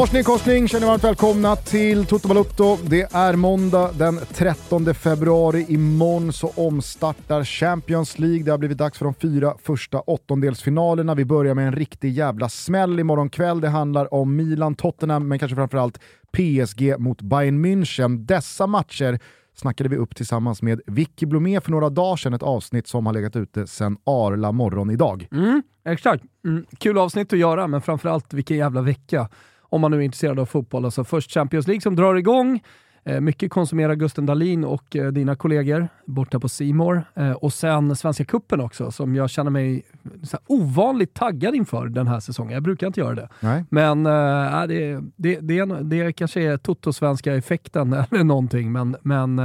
Morsning korsning känner varmt välkomna till Toto Balutto. Det är måndag den 13 februari. Imorgon så omstartar Champions League. Det har blivit dags för de fyra första åttondelsfinalerna. Vi börjar med en riktig jävla smäll imorgon kväll. Det handlar om Milan, Tottenham, men kanske framförallt PSG mot Bayern München. Dessa matcher snackade vi upp tillsammans med Vicky Blomé för några dagar sedan, ett avsnitt som har legat ute sedan Arla morgon idag. Mm, exakt. Mm, kul avsnitt att göra, men framförallt vilken jävla vecka. Om man nu är intresserad av fotboll. Alltså först Champions League som drar igång. Eh, mycket konsumerar Gusten Dahlin och eh, dina kollegor borta på Simor eh, Och sen Svenska Kuppen också, som jag känner mig ovanligt taggad inför den här säsongen. Jag brukar inte göra det. Nej. Men äh, det, det, det, det kanske är Toto-svenska effekten eller någonting, men, men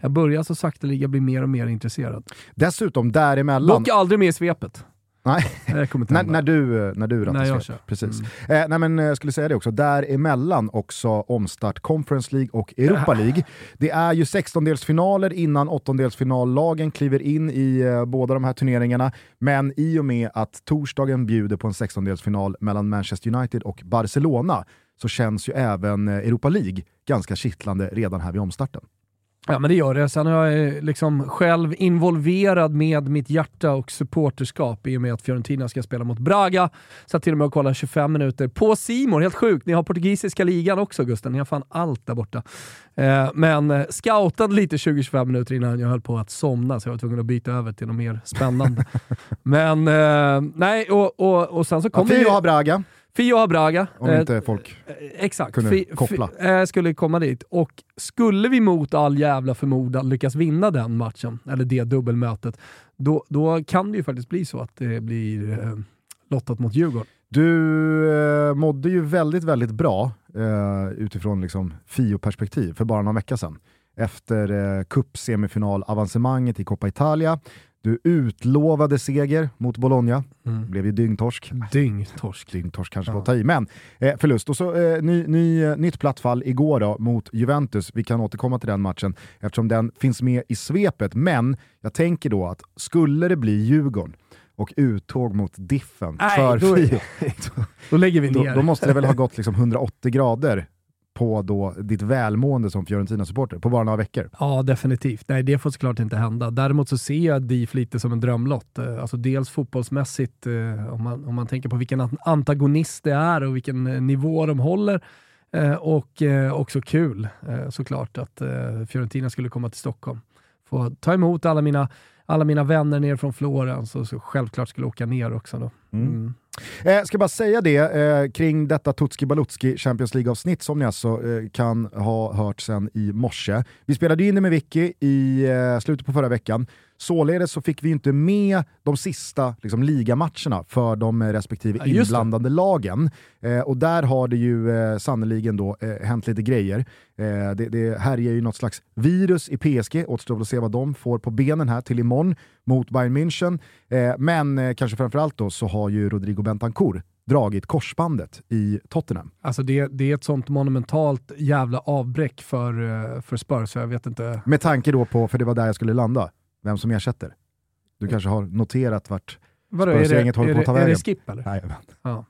jag börjar så sakteliga bli mer och mer intresserad. Dessutom däremellan... Dock aldrig med i svepet. Nej, när, när du, när du rattar När jag kör. Precis. Mm. Eh, nej men jag skulle säga det också, däremellan också omstart Conference League och Europa League. Det är ju 16-delsfinaler innan åttondelsfinallagen kliver in i eh, båda de här turneringarna, men i och med att torsdagen bjuder på en 16-delsfinal mellan Manchester United och Barcelona så känns ju även eh, Europa League ganska kittlande redan här vid omstarten. Ja men det gör det. Sen är jag eh, liksom själv involverad med mitt hjärta och supporterskap i och med att Fiorentina ska spela mot Braga. Så till och med att kolla 25 minuter på Simor. helt sjukt. Ni har portugisiska ligan också Gusten, ni har fan allt där borta. Eh, men eh, scoutade lite 20-25 minuter innan jag höll på att somna så jag var tvungen att byta över till något mer spännande. men eh, nej, och, och, och sen så Ja, kom Fio har Braga, Fio Braga. om Eh, inte folk... Eh, Exakt. kunde Fi- koppla. fi- eh, skulle komma dit. Och skulle vi mot all jävla förmodan lyckas vinna den matchen, eller det dubbelmötet, då, då kan det ju faktiskt bli så att det blir eh, lottat mot Djurgården. Du eh, mådde ju väldigt, väldigt bra eh, utifrån liksom, FIO-perspektiv för bara någon vecka sedan. Efter eh, cupsemifinal-avancemanget i Coppa Italia. Du utlovade seger mot Bologna. Det blev ju dyngtorsk. Dyngtorsk. Dyngtorsk kanske Ja. får ta i, men eh, förlust. Och så eh, ny, ny, eh, nytt platt fall igår då, mot Juventus. Vi kan återkomma till den matchen eftersom den finns med i svepet. Men jag tänker då att skulle det bli Djurgården och uttåg mot Diffen Nej, för då är- FIO, Då lägger vi då, ner. då måste det väl ha gått liksom 180 grader på då ditt välmående som Fiorentina-supporter på bara några veckor. Ja, definitivt. Nej, det får såklart inte hända. Däremot så ser jag DIF lite som en drömlott. Eh, Alltså dels fotbollsmässigt, eh, om man, om man tänker på vilken an- antagonist det är och vilken eh, nivå de håller. Och också kul såklart att Fiorentina skulle komma till Stockholm. Få ta emot alla mina, alla mina vänner ner från Florens och så självklart skulle åka ner också. Då. Mm. Eh, ska bara säga det eh, kring detta Tutski Balutski Champions League-avsnitt som ni alltså eh, kan ha hört sen i morse. Vi spelade in det med Vicky i eh, slutet på förra veckan. Således så fick vi inte med de sista liksom, ligamatcherna för de respektive Ja, inblandade lagen. Eh, och där har det ju eh, sannoliken då eh, hänt lite grejer. Eh, det, det härjar ju något slags virus i PSG, återstår att se vad de får på benen här till imorgon mot Bayern München. Eh, men eh, kanske framförallt då så har ju Rodrigo Bentancur dragit korsbandet i Tottenham. Alltså det, det är ett sånt monumentalt jävla avbräck för, eh, för Spurs, jag vet inte. Med tanke då på, för det var där jag skulle landa, vem som ersätter. Du kanske har noterat vart Vadå, är det, är, det, är det skip eller? Jajamän. Ja.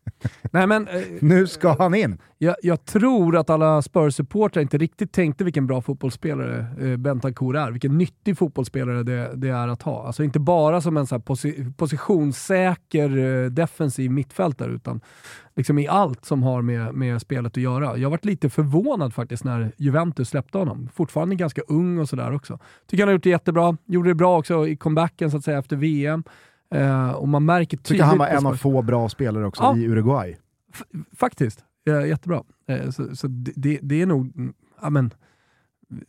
Nej men, eh, Nu ska han in! jag, jag tror att alla Spurs-supportrar inte riktigt tänkte vilken bra fotbollsspelare eh, Bentancur är, vilken nyttig fotbollsspelare det, det är att ha. Alltså inte bara som en så posi positionssäker eh, defensiv mittfältare, utan liksom i allt som har med, med spelet att göra. Jag varit lite förvånad faktiskt när Juventus släppte honom. Fortfarande ganska ung och sådär också. Tycker han har gjort det jättebra. Gjorde det bra också i comebacken så att säga efter VM. Eh, och man märker tydligt Tycker han var en av få bra spelare också Ja. i Uruguay. Faktiskt. Ja, jättebra. Eh, så så det, det, är nog, mm, ja, men,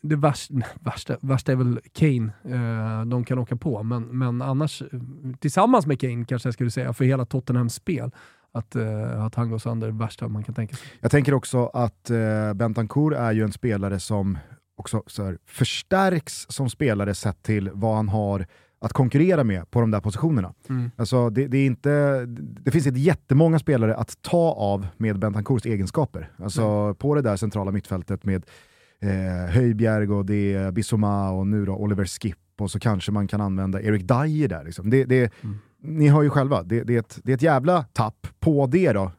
det värsta, värsta, värsta är väl Kane eh, de kan åka på, men, men annars eh, tillsammans med Kane kanske jag skulle säga för hela Tottenhams spel att, eh, att han går sönder det värsta man kan tänka sig. Jag tänker också att eh, Bentancur är ju en spelare som också så här, förstärks som spelare sett till vad han har att konkurrera med på de där positionerna. Mm. Alltså, det, det, är inte, det finns inte jättemånga spelare att ta av med Bentancurs egenskaper. Alltså, På det där centrala mittfältet med eh, Höjbjerg och det är Bissoma och nu då Oliver Skip och så kanske man kan använda Erik Dyer där. Liksom. Det, det, mm. Ni hör ju själva, det, det, är ett, det är ett jävla tapp på det då.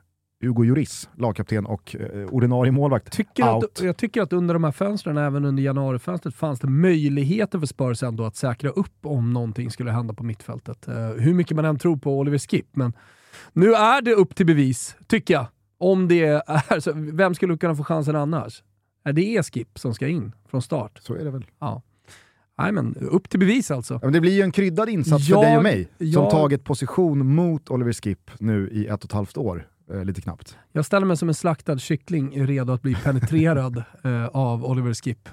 Hugo Lloris, lagkapten och eh, ordinarie målvakt, tycker out. Att, jag tycker att under de här fönstren, även under januarifönstret, fanns det möjligheter för Spurs ändå att säkra upp om någonting skulle hända på mittfältet. Uh, hur mycket man än tror på Oliver Skip, men nu är det upp till bevis, tycker jag. Om det är så. Vem skulle kunna få chansen annars? Det är Skip som ska in från start. Så är det väl. Ja. Nej, men upp till bevis alltså. Ja, men det blir ju en kryddad insats jag, för dig och mig, som jag, tagit position mot Oliver Skip nu i ett och ett halvt år. Eh, lite knappt. Jag ställer mig som en slaktad kyckling redo att bli penetrerad eh, av Oliver Skip.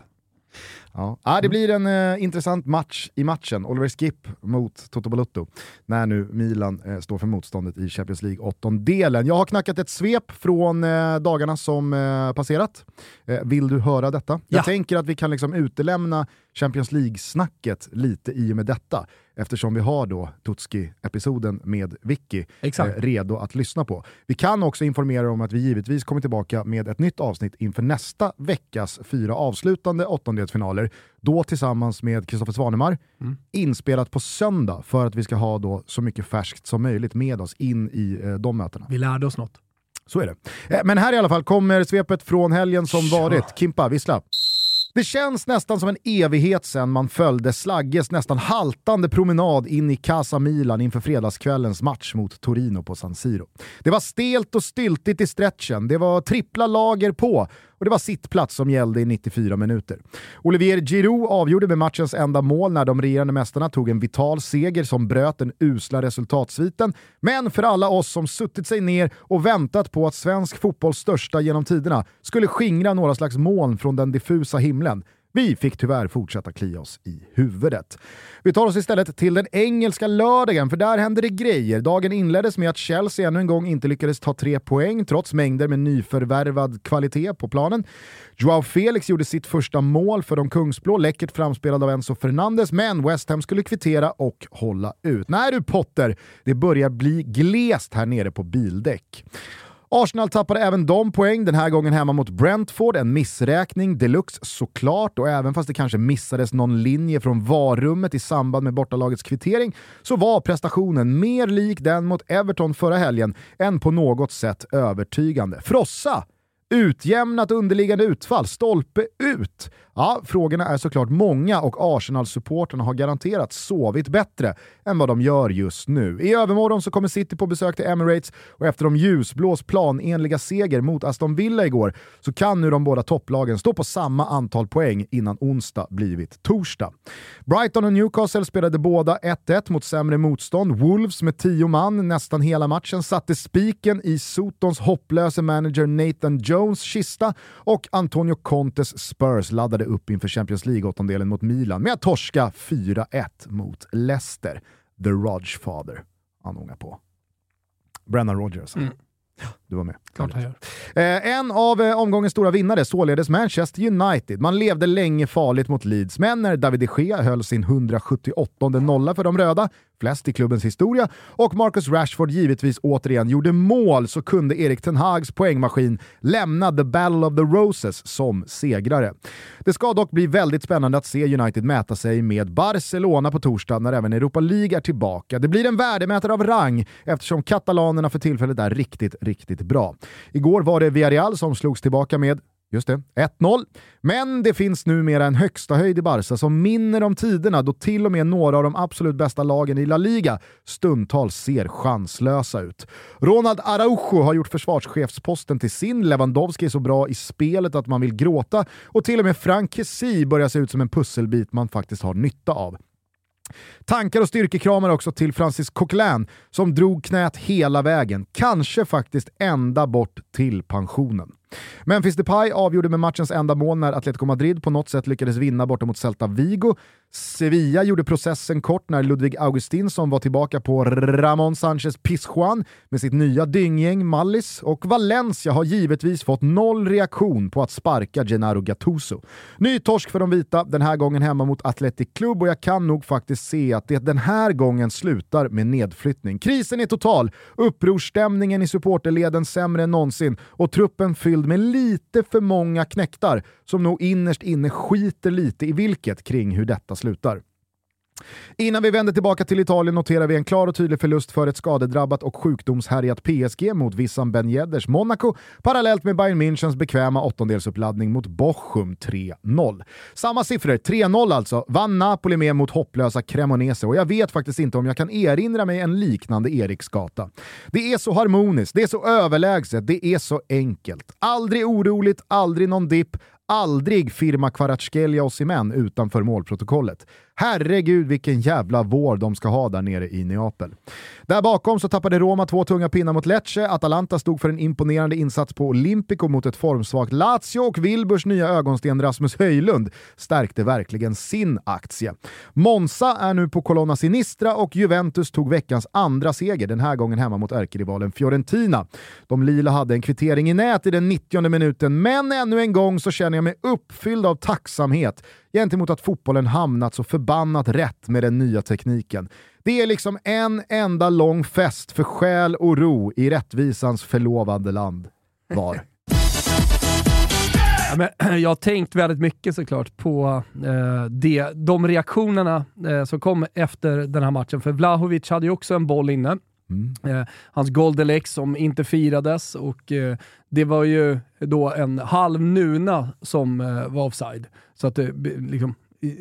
Ja. Ah, det blir en eh, intressant match i matchen, Oliver Skip mot Toto Balutto, när nu Milan eh, står för motståndet i Champions League åttondelen. Jag har knackat ett svep från eh, dagarna som eh, passerat. Eh, vill du höra detta? Ja. Jag tänker att vi kan liksom utelämna Champions League-snacket lite i och med detta eftersom vi har då Tutski-episoden med Vicky eh, redo att lyssna på. Vi kan också informera om att vi givetvis kommer tillbaka med ett nytt avsnitt inför nästa veckas fyra avslutande åttondelsfinaler, då tillsammans med Kristoffer Svanemar, mm. inspelat på söndag för att vi ska ha då så mycket färskt som möjligt med oss in i eh, de mötena. Vi lärde oss något. Så är det. Eh, men här i alla fall kommer svepet från helgen som varit. Kimpa, vissla. Det känns nästan som en evighet sedan man följde Slagges nästan haltande promenad in i Casa Milan inför fredagskvällens match mot Torino på San Siro. Det var stelt och styltigt i stretchen, det var trippla lager på och det var sittplats som gällde i 94 minuter. Olivier Giroud avgjorde med matchens enda mål när de regerande mästarna tog en vital seger som bröt den usla resultatsviten. Men för alla oss som suttit sig ner och väntat på att svensk fotbolls största genom tiderna skulle skingra några slags moln från den diffusa himlen vi fick tyvärr fortsätta klia oss i huvudet. Vi tar oss istället till den engelska lördagen, för där hände det grejer. Dagen inleddes med att Chelsea ännu en gång inte lyckades ta tre poäng trots mängder med nyförvärvad kvalitet på planen. Joao Felix gjorde sitt första mål för de kungsblå, läckert framspelad av Enzo Fernandes, men West Ham skulle kvittera och hålla ut. Nej du Potter, det börjar bli glest här nere på bildäck. Arsenal tappade även de poäng, den här gången hemma mot Brentford. En missräkning deluxe såklart, och även fast det kanske missades någon linje från varummet i samband med bortalagets kvittering, så var prestationen mer lik den mot Everton förra helgen än på något sätt övertygande. Frossa Utjämnat underliggande utfall, stolpe ut. Ja, frågorna är såklart många och Arsenal-supporterna har garanterat sovit bättre än vad de gör just nu. I övermorgon så kommer City på besök till Emirates och efter de ljusblås planenliga seger mot Aston Villa igår så kan nu de båda topplagen stå på samma antal poäng innan onsdag blivit torsdag. Brighton och Newcastle spelade båda 1-1 mot sämre motstånd. Wolves med tio man nästan hela matchen satte spiken i Sotons hopplöse manager Nathan Jones kista och Antonio Contes Spurs laddade upp inför Champions League-åttondelen mot Milan med att torska 4-1 mot Leicester. The Rodge Father han ångar på. Brennan Rodgers. Mm. Du var med. Klart han gör. Eh, en av eh, omgångens stora vinnare, således Manchester United. Man levde länge farligt mot Leeds, men när David de Gea höll sin 178 nolla för de röda flest i klubbens historia, och Marcus Rashford givetvis återigen gjorde mål så kunde Erik Ten Hags poängmaskin lämna the Battle of the Roses som segrare. Det ska dock bli väldigt spännande att se United mäta sig med Barcelona på torsdag när även Europa League är tillbaka. Det blir en värdemätare av rang eftersom katalanerna för tillfället är riktigt, riktigt bra. Igår var det Villarreal som slogs tillbaka med Just det, 1-0. Men det finns numera en högsta höjd i Barca som minner om tiderna då till och med några av de absolut bästa lagen i La Liga stundtals ser chanslösa ut. Ronald Araujo har gjort försvarschefsposten till sin, Lewandowski är så bra i spelet att man vill gråta och till och med Frank Kessie börjar se ut som en pusselbit man faktiskt har nytta av. Tankar och styrkekramar också till Francis Coquelin som drog knät hela vägen, kanske faktiskt ända bort till pensionen. Memphis Depay avgjorde med matchens enda mål när Atletico Madrid på något sätt lyckades vinna borta mot Celta Vigo. Sevilla gjorde processen kort när Ludvig Augustinsson var tillbaka på Ramon Sanchez Pizjuan med sitt nya dynggäng Mallis och Valencia har givetvis fått noll reaktion på att sparka Gennaro Gattuso. Ny torsk för de vita, den här gången hemma mot Athletic Club och jag kan nog faktiskt se att det den här gången slutar med nedflyttning. Krisen är total, upprorsstämningen i supporterleden sämre än någonsin och truppen fylld med lite för många knäktar som nog innerst inne skiter lite i vilket kring hur detta slutar. Innan vi vänder tillbaka till Italien noterar vi en klar och tydlig förlust för ett skadedrabbat och sjukdomshärjat PSG mot Wissam Ben Yedders Monaco, parallellt med Bayern Münchens bekväma åttondelsuppladdning mot Bochum 3-0. Samma siffror, 3-0 alltså, vann Napoli med mot hopplösa Cremonese och jag vet faktiskt inte om jag kan erinra mig en liknande Eriksgata. Det är så harmoniskt, det är så överlägset, det är så enkelt. Aldrig oroligt, aldrig någon dipp, aldrig firma Kvaratskhelia och Simen utanför målprotokollet. Herregud vilken jävla vår de ska ha där nere i Neapel. Där bakom så tappade Roma två tunga pinnar mot Lecce, Atalanta stod för en imponerande insats på Olympico mot ett formsvagt Lazio och Wilburs nya ögonsten Rasmus Höjlund stärkte verkligen sin aktie. Monza är nu på Colonna Sinistra och Juventus tog veckans andra seger, den här gången hemma mot ärkerivalen Fiorentina. De lila hade en kvittering i nät i den 90 minuten, men ännu en gång så känner jag mig uppfylld av tacksamhet gentemot att fotbollen hamnat så förbannat rätt med den nya tekniken. Det är liksom en enda lång fest för själ och ro i rättvisans förlovande land. Var. Ja, men, jag har tänkt väldigt mycket såklart på eh, det, de reaktionerna eh, som kom efter den här matchen. För Vlahovic hade ju också en boll inne. Mm. Eh, hans Goldelex som inte firades och eh, det var ju då en halv nuna som eh, var offside. Så att det liksom,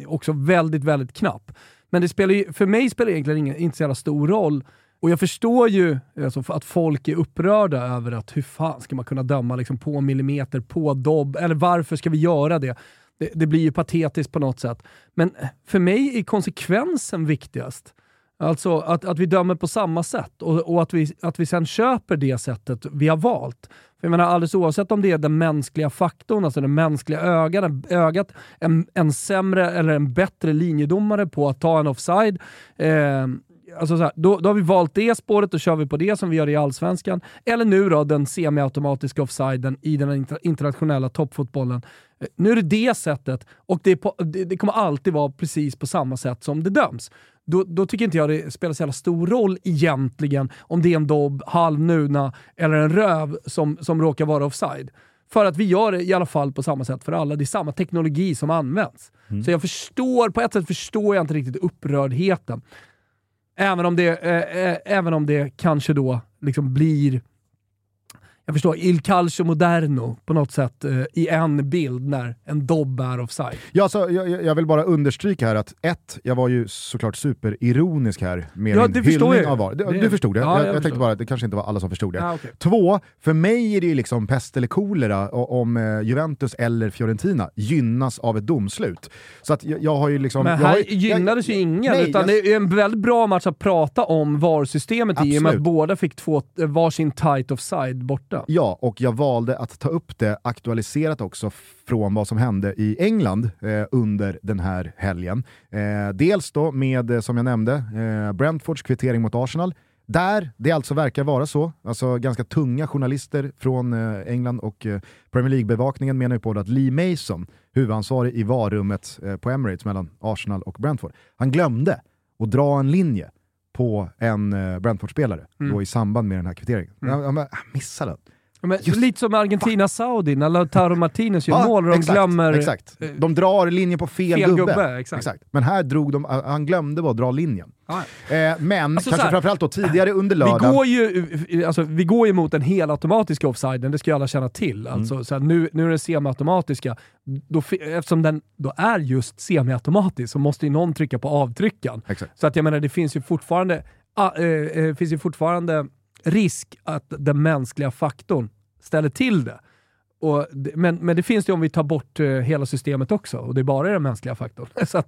också väldigt, väldigt knapp. Men det spelar ju, för mig spelar det egentligen ingen, inte så jävla stor roll. Och jag förstår ju alltså, att folk är upprörda över att hur fan ska man kunna döma liksom, på millimeter, på dobb, eller varför ska vi göra det? det? Det blir ju patetiskt på något sätt. Men för mig är konsekvensen viktigast. Alltså att, att vi dömer på samma sätt och, och, att, vi, att vi sen köper det sättet vi har valt. För jag menar, alldeles oavsett om det är den mänskliga faktorn, alltså det mänskliga ögat, ögat en, en sämre eller en bättre linjedomare på att ta en offside. Eh, alltså så här, då, då har vi valt det spåret och kör vi på det som vi gör i Allsvenskan. Eller nu då den semiautomatiska offsiden i den internationella toppfotbollen. Eh, nu är det det sättet och det, på, det, det kommer alltid vara precis på samma sätt som det döms då, då, tycker inte jag det spelar så jävla stor roll egentligen om det är en dobb, halvnuna eller en röv som, som råkar vara offside. För att vi gör det i alla fall på samma sätt för alla. Det är samma teknologi som används. Mm. Så jag förstår, på ett sätt förstår jag inte riktigt upprördheten. Även om det, äh, äh, även om det kanske då liksom blir jag förstår, Il Calcio Moderno på något sätt eh, i en bild när en dobb är offside. Ja, så jag, jag, vill bara understryka här att ett, jag var ju såklart superironisk här med ja, min hyllning av VAR. Du, du förstod det? Ja, jag, jag, jag tänkte bara att det kanske inte var alla som förstod det. Ah, okay. Två, för mig är det ju liksom pest eller kolera om eh, Juventus eller Fiorentina gynnas av ett domslut. Så att jag, har ju liksom... Men här gynnades ju ingen, nej, utan det är en väldigt bra match att prata om VAR-systemet i och med att båda fick två, eh, varsin tight offside borta. Ja, och jag valde att ta upp det aktualiserat också från vad som hände i England eh, under den här helgen. Eh, dels då med, eh, som jag nämnde, eh, Brentfords kvittering mot Arsenal. Där det alltså verkar vara så, alltså ganska tunga journalister från eh, England och eh, Premier League-bevakningen menar ju på att Lee Mason, huvudansvarig i varummet eh, på Emirates mellan Arsenal och Brentford, han glömde att dra en linje på en Brentford-spelare mm. i samband med den här kvitteringen. Mm. Jag, jag, jag missade den. Men lite som Argentina-Saudi, när Lautaro Martinez gör ja, mål och de exakt, glömmer... Exakt. De drar linjen på fel, fel gubbe. gubbe exakt. exakt. Men här drog de, han glömde bara dra linjen. Ah. Eh, men alltså, kanske här, framförallt då tidigare under lördagen... Vi går ju, alltså, vi går ju mot den helautomatiska offsiden, det ska ju alla känna till. Mm. Alltså, mm. så här, nu, nu är den semiautomatiska. Då, eftersom den då är just semiautomatisk så måste ju någon trycka på avtryckaren. Exakt. Så att jag menar, det finns ju fortfarande, eh, eh, finns ju fortfarande risk att den mänskliga faktorn ställer till det. Och, men, men det finns det om vi tar bort uh, hela systemet också och det är bara den mänskliga faktorn. Så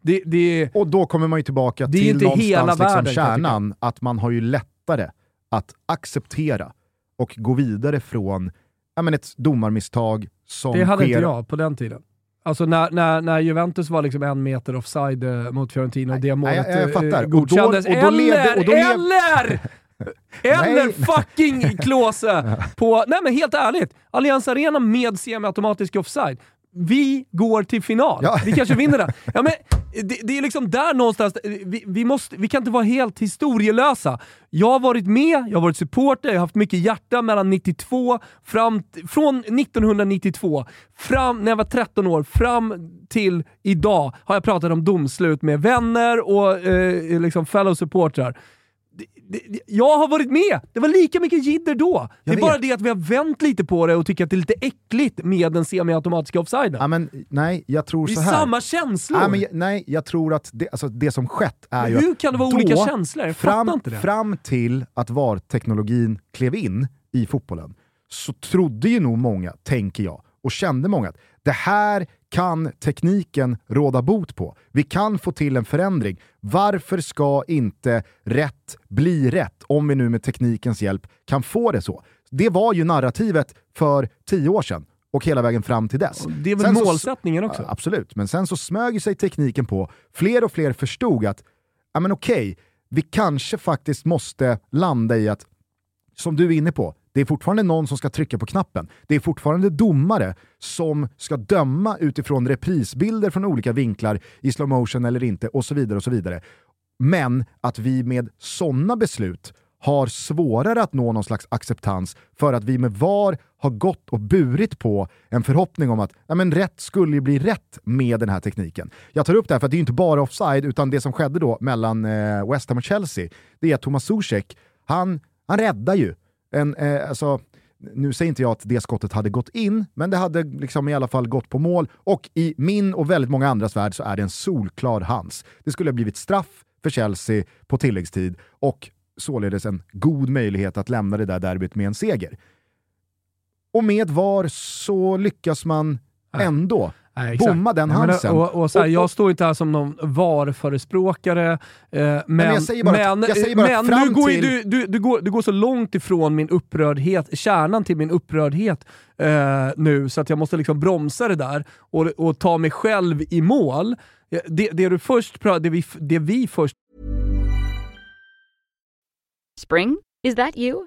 det, det, och då kommer man ju tillbaka det till någonstans hela liksom världen, kärnan, att man har ju lättare att acceptera och gå vidare från ja, men ett domarmisstag som Det hade sker... inte jag på den tiden. Alltså när, när, när Juventus var liksom en meter offside eh, mot Fiorentina och det målet jag, jag fattar. eh, godkändes. Och då, och då eller, levde, och då lev... eller! Eller fucking Klose på, nej men helt ärligt, Allianz Arena med semiautomatisk offside. Vi går till final. Ja. Vi kanske vinner det. Ja, men det, det är liksom där någonstans, vi, vi, måste, vi kan inte vara helt historielösa. Jag har varit med, jag har varit supporter, jag har haft mycket hjärta mellan 92, fram, från 1992, fram, när jag var 13 år, fram till idag har jag pratat om domslut med vänner och eh, liksom fellow supportrar jag har varit med! Det var lika mycket jidder då. Jag det är vet. bara det att vi har vänt lite på det och tycker att det är lite äckligt med den semiautomatiska offsiden. Ja, men, nej, jag tror det är så här. samma känslor! Ja, men, nej, jag tror att det, alltså, det som skett är men ju Hur kan det vara då, olika känslor? Jag fram, inte det. Fram till att VAR-teknologin klev in i fotbollen så trodde ju nog många, tänker jag, och kände många att det här kan tekniken råda bot på. Vi kan få till en förändring. Varför ska inte rätt bli rätt om vi nu med teknikens hjälp kan få det så? Det var ju narrativet för tio år sedan och hela vägen fram till dess. Det är väl sen målsättningen så, också? Absolut, men sen så smög sig tekniken på. Fler och fler förstod att, ja men okej, vi kanske faktiskt måste landa i att, som du är inne på, det är fortfarande någon som ska trycka på knappen. Det är fortfarande domare som ska döma utifrån reprisbilder från olika vinklar i slow motion eller inte och så vidare. och så vidare. Men att vi med sådana beslut har svårare att nå någon slags acceptans för att vi med VAR har gått och burit på en förhoppning om att ja, men rätt skulle ju bli rätt med den här tekniken. Jag tar upp det här för att det är inte bara offside, utan det som skedde då mellan eh, West Ham och Chelsea, det är att Thomas Zuzek, han, han räddar ju en, eh, alltså, nu säger inte jag att det skottet hade gått in, men det hade liksom i alla fall gått på mål. Och i min och väldigt många andras värld så är det en solklar hans. Det skulle ha blivit straff för Chelsea på tilläggstid och således en god möjlighet att lämna det där derbyt med en seger. Och med VAR så lyckas man ändå Nej, bomma den halsen. Och, och så här, jag står inte här som någon VAR-förespråkare, eh, men, men, jag säger bara, men, jag säger bara men nu går till... du, du, du, går, du går så långt ifrån min upprördhet, kärnan till min upprördhet eh, nu, så att jag måste liksom bromsa det där och, och ta mig själv i mål. Det, det du först det vi, det vi först... Spring? Is that you?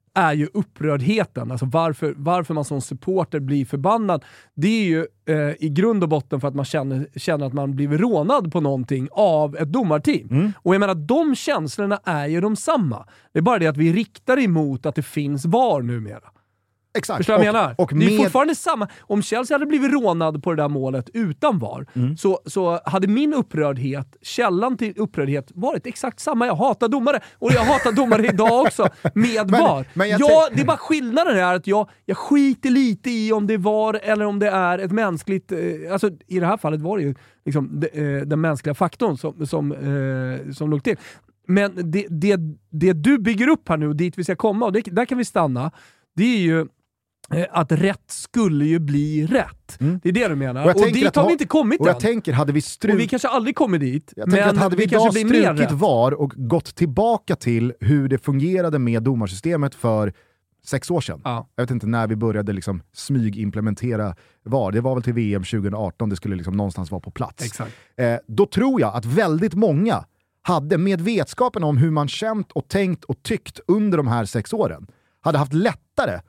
är ju upprördheten. Alltså varför, varför man som supporter blir förbannad. Det är ju eh, i grund och botten för att man känner, känner att man blivit rånad på någonting av ett domarteam. Mm. Och jag menar, de känslorna är ju de samma. Det är bara det att vi riktar emot att det finns VAR numera. Exakt. Förstår du vad jag menar? Och med... Det är fortfarande samma. Om Chelsea hade blivit rånad på det där målet utan VAR, mm. så, så hade min upprördhet, källan till upprördhet, varit exakt samma. Jag hatar domare, och jag hatar domare idag också, med men, VAR. Men ja, det är bara skillnaden är att jag, jag skiter lite i om det är VAR eller om det är ett mänskligt... Eh, alltså, I det här fallet var det ju liksom, de, eh, den mänskliga faktorn som, som, eh, som låg till. Men det, det, det du bygger upp här nu, och dit vi ska komma, och det, där kan vi stanna, det är ju att rätt skulle ju bli rätt. Mm. Det är det du menar. Och, och dit har vi inte kommit och än. Jag tänker, hade vi struk... Och vi kanske aldrig kommer dit, jag men att hade vi, vi idag strukit VAR och gått tillbaka till hur det fungerade med domarsystemet för sex år sedan. Ja. Jag vet inte när vi började liksom smygimplementera VAR. Det var väl till VM 2018 det skulle liksom någonstans vara på plats. Eh, då tror jag att väldigt många hade, med vetskapen om hur man känt och tänkt och tyckt under de här sex åren, hade haft lättare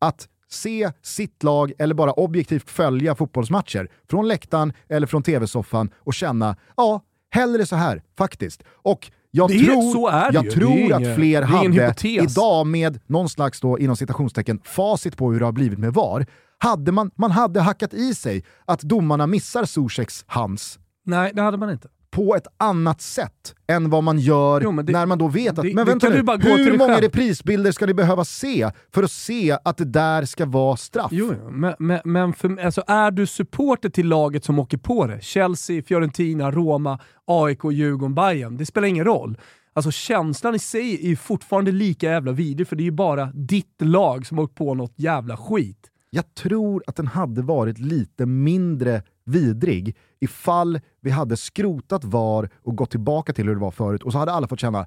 att se sitt lag eller bara objektivt följa fotbollsmatcher från läktaren eller från tv-soffan och känna, ja, hellre så här faktiskt. Och jag Det tror, är jag ju. tror är att fler hade, idag med någon slags då, inom citationstecken, facit på hur det har blivit med VAR, hade man, man hade hackat i sig att domarna missar Zuzeks hands Nej, det hade man inte. På ett annat sätt än vad man gör Jo, det- när man då vet att, det- men vänta nu, hur många själv. reprisbilder ska ni behöva se för att se att det där ska vara straff? Jo, jo, men, men, men för, alltså, är du supporter till laget som åker på det, Chelsea, Fiorentina, Roma, AIK, Djurgården, Bayern, det spelar ingen roll. Alltså känslan i sig är ju fortfarande lika jävla vidrig, för det är ju bara ditt lag som har åkt på något jävla skit. Jag tror att den hade varit lite mindre vidrig ifall vi hade skrotat VAR och gått tillbaka till hur det var förut och så hade alla fått känna,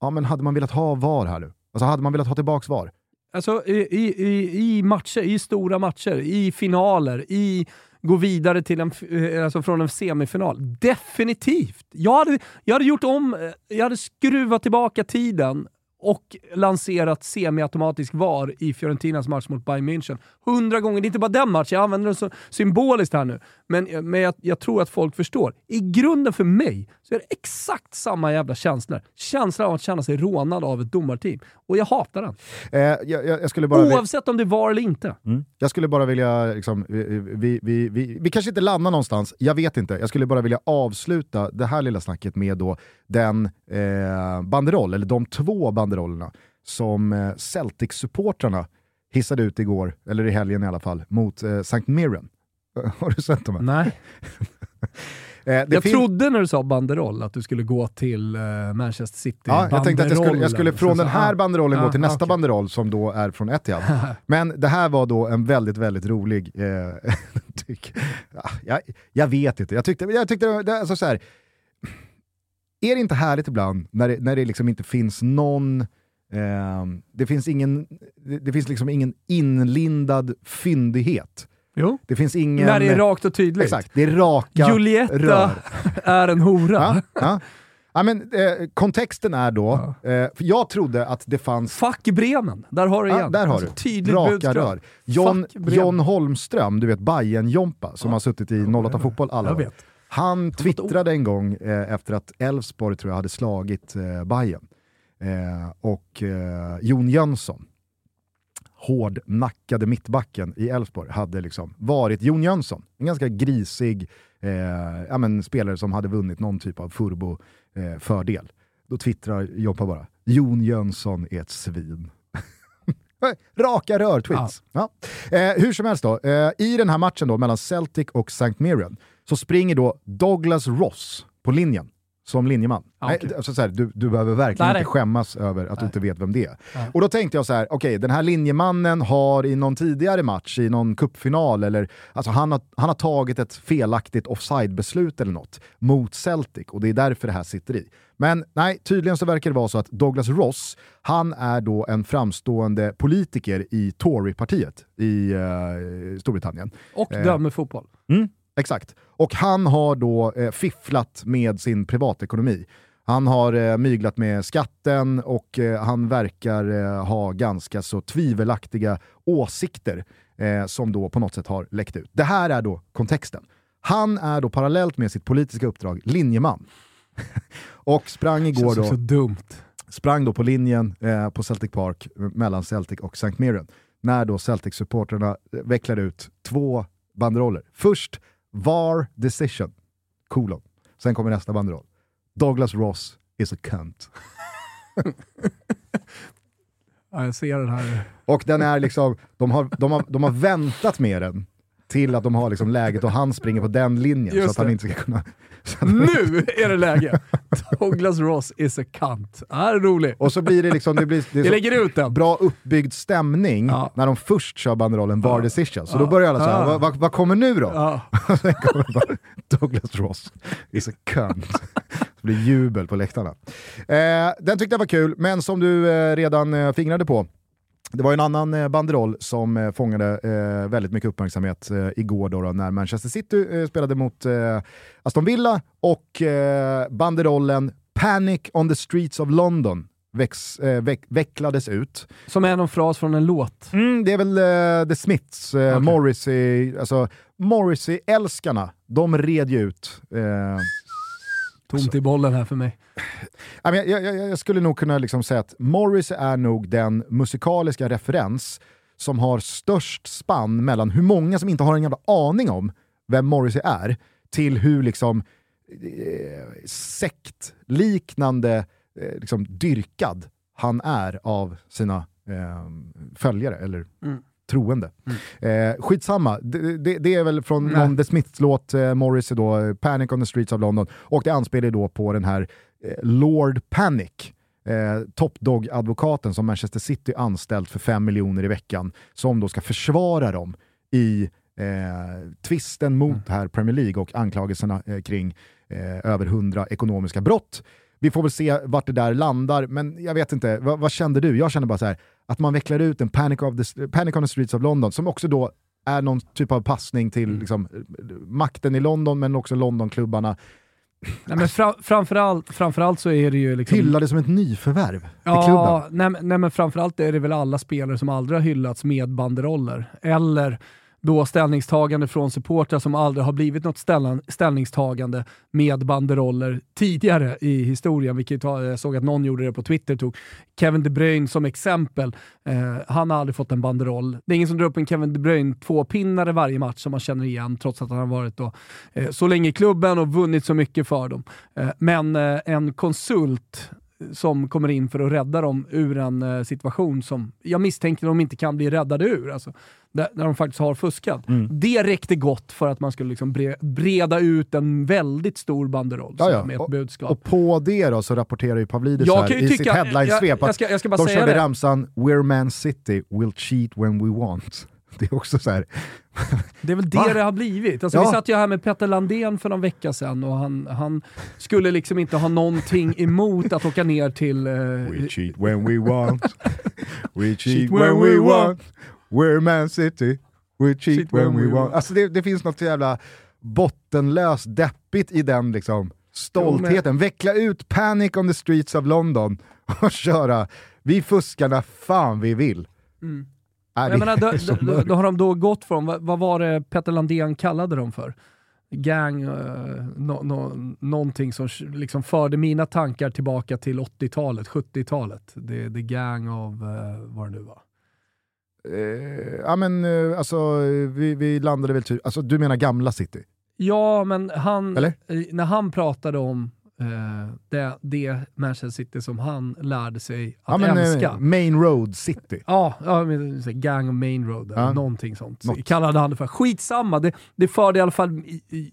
ja men hade man velat ha VAR här nu? Alltså hade man velat ha tillbaks VAR? Alltså i, i, i, matcher, i stora matcher, i finaler, i gå vidare till en, eh, alltså från en semifinal. Definitivt! Jag hade, jag hade gjort om, eh, jag hade skruvat tillbaka tiden och lanserat semiautomatisk VAR i Fiorentinas match mot Bayern München. Hundra gånger, det är inte bara den matchen, jag använder den så symboliskt här nu. Men, men jag, jag tror att folk förstår. I grunden för mig så är det exakt samma jävla känslor. Känslan av att känna sig rånad av ett domarteam. Och jag hatar den. Eh, jag, jag, skulle bara... Oavsett om det var eller inte. Mm. Jag skulle bara vilja, liksom, vi, vi, vi, vi, vi kanske inte landar någonstans, jag vet inte. Jag skulle bara vilja avsluta det här lilla snacket med då den eh, banderoll, eller de två banderollerna som eh, Celtic-supportrarna hissade ut igår, eller i helgen i alla fall, mot eh, St. Mirren. Har du sett dem? Nej. Eh, Jag trodde när du sa banderoll att du skulle gå till eh, Manchester City. Ja, jag tänkte att jag skulle, jag skulle från den här ah, banderollen gå ah, till nästa okej. banderoll som då är från Etihad. Men det här var då en väldigt, väldigt rolig... Eh, tyck, ja, jag, jag vet inte, jag tyckte, jag tyckte det, alltså så här, Är det inte härligt ibland när det, när det liksom inte finns någon... Eh, det finns ingen, det, det finns liksom ingen inlindad fyndighet. Jo. Det finns ingen... När det är rakt och tydligt. Exakt, det är raka Julietta rör. är en hora. Ja, ja. Ja, men, eh, kontexten är då, eh, för jag trodde att det fanns Fuck Bremen, där har du igen. Ja, där har Alltså, du. Tydligt Raka budskap. rör. John. John Holmström, du vet bayern jompa som har suttit i 08 Fotboll alla år. Han twittrade en gång eh, efter att Elfsborg tror jag hade slagit eh, Bayern eh, och eh, Jon Jönsson, hårdnackade mittbacken i Elfsborg, hade liksom varit Jon Jönsson. En ganska grisig eh, ja, men, spelare som hade vunnit någon typ av furbo-fördel. Då twittrar Joppa bara, Jon Jönsson är ett svin. Raka rör-tweets. Ja. Eh, hur som helst då, eh, i den här matchen då mellan Celtic och St. Mirren så springer då Douglas Ross på linjen som linjeman. Ah, Nej, alltså så här, du, du behöver verkligen Nej, inte nej. skämmas över att du inte vet vem det är. Nej. Och då tänkte jag så här, okej den här linjemannen har i någon tidigare match, i någon cupfinal, eller alltså han har, han har tagit ett felaktigt offside-beslut eller något mot Celtic och det är därför det här sitter i. Men nej, tydligen så verkar det vara så att Douglas Ross, han är då en framstående politiker i Tory-partiet i eh, Storbritannien. Och Eh. dömer fotboll. Mm, exakt. Och han har då eh, fifflat med sin privatekonomi. Han har eh, myglat med skatten och eh, han verkar eh, ha ganska så tvivelaktiga åsikter eh, som då på något sätt har läckt ut. Det här är då kontexten. Han är då parallellt med sitt politiska uppdrag linjeman. och sprang igår då också dumt. sprang då på linjen eh, på Celtic Park mellan Celtic och St. Mirren. När då Celtic-supporterna eh, vecklade ut två banderoller. Först VAR decision, kolon. Sen kommer nästa banderoll. Douglas Ross is a cunt. Ja, jag ser den här. Och den är liksom, de har, de har, de har väntat med den till att de har liksom läget och han springer på den linjen Just så att han det. inte ska kunna... Nu är det läge! Douglas Ross is a cunt. Det är rolig. Och så blir det liksom, det blir, det är så, lägger ut den. bra uppbyggd stämning Ja. när de först kör banderollen VAR Ja. decision. Så Ja. då börjar alla säga, Ja. vad, vad kommer nu då? Ja. Sen kommer bara Douglas Ross is a cunt. Det blir jubel på läktarna. Eh, den tyckte jag var kul, men som du eh, redan eh, fingrade på, det var en annan eh, banderoll som eh, fångade eh, väldigt mycket uppmärksamhet eh, igår då, då, när Manchester City eh, spelade mot Aston Villa och banderollen “Panic on the streets of London” väx, veck, vecklades ut. Som är någon fras från en låt. Mm, det är väl The Smiths, Okej. Morrissey, alltså Morrissey-älskarna, de red ju ut. Tomt i bollen här för mig. Jag, jag, jag skulle nog kunna liksom säga att Morris är nog den musikaliska referens som har störst spann mellan hur många som inte har en jävla aning om vem Morrissey är, till hur liksom eh, sektliknande eh, liksom, dyrkad han är av sina eh, följare, eller mm. Troende. Mm. Eh, skitsamma, det, det, det, är väl från Nej. någon The Smiths låt, eh, Morrissey då, Panic on the Streets of London, och det anspelar då på den här eh, Lord Panic, eh, Top Dog-advokaten som Manchester City anställt för 5 miljoner i veckan, som då ska försvara dem i eh, tvisten mot mm. här Premier League och anklagelserna eh, kring eh, över 100 ekonomiska brott. Vi får väl se vart det där landar, men jag vet inte, vad, vad kände du? Jag kände bara så här, att man vecklar ut en Panic, of the, Panic on the Streets of London, som också då är någon typ av passning till mm. liksom, makten i London, men också Londonklubbarna. Nej, men fra, framförallt, framförallt så är det ju... Liksom... Hyllade som ett nyförvärv ja, klubben. Nej, nej, men framförallt är det väl alla spelare som aldrig har hyllats med banderoller. Eller då ställningstagande från supportrar som aldrig har blivit något ställningstagande med banderoller tidigare i historien. Vilket jag såg att någon gjorde det på Twitter, tog Kevin De Bruyne som exempel. Eh, han har aldrig fått en banderoll. Det är ingen som drar upp en Kevin De Bruyne tvåpinnare varje match som man känner igen, trots att han har varit då, eh, så länge i klubben och vunnit så mycket för dem. Eh, men eh, en konsult som kommer in för att rädda dem ur en eh, situation som jag misstänker de inte kan bli räddade ur. Alltså, där, där de faktiskt har fuskat. Mm. Det räckte gott för att man skulle liksom bre, breda ut en väldigt stor banderoll ja, med ett och, budskap. Och på det då så rapporterar ju Pavlidis jag här i sitt headline-svep att jag, jag ska, jag ska de körde ramsan “We're Man City, we'll cheat when we want”. Det är också så här. Det är väl det Va? det har blivit. Alltså, ja. Vi satt ju här med Petter Landén för någon vecka sedan och han, han skulle liksom inte ha någonting emot att åka ner till... Uh, we cheat when we want. We cheat when we want. We're Man City. We cheat Shit when, we want. Alltså det, det, finns något jävla bottenlöst deppigt i den liksom stoltheten. Veckla ut Panic on the streets of London och köra vi fuskar när fan vi vill. Mm. Äh, jag menar, då, då, då, har de då gått från, vad, vad, var det Petter Landén kallade dem för? Gang, uh, no, no, någonting som liksom förde mina tankar tillbaka till 80-talet, 70-talet. The, the gang of, uh, vad det nu var. Uh, ja men uh, alltså, vi, vi landade väl typ, alltså du menar gamla city? Ja, men han, när han pratade om det, det Manchester City som han lärde sig att ja, men, eh, älska. Main Road City. Ja, ja Gang of Main Road, ja. någonting sånt. Något. Kallade han det för. Skitsamma, det, det förde i alla fall,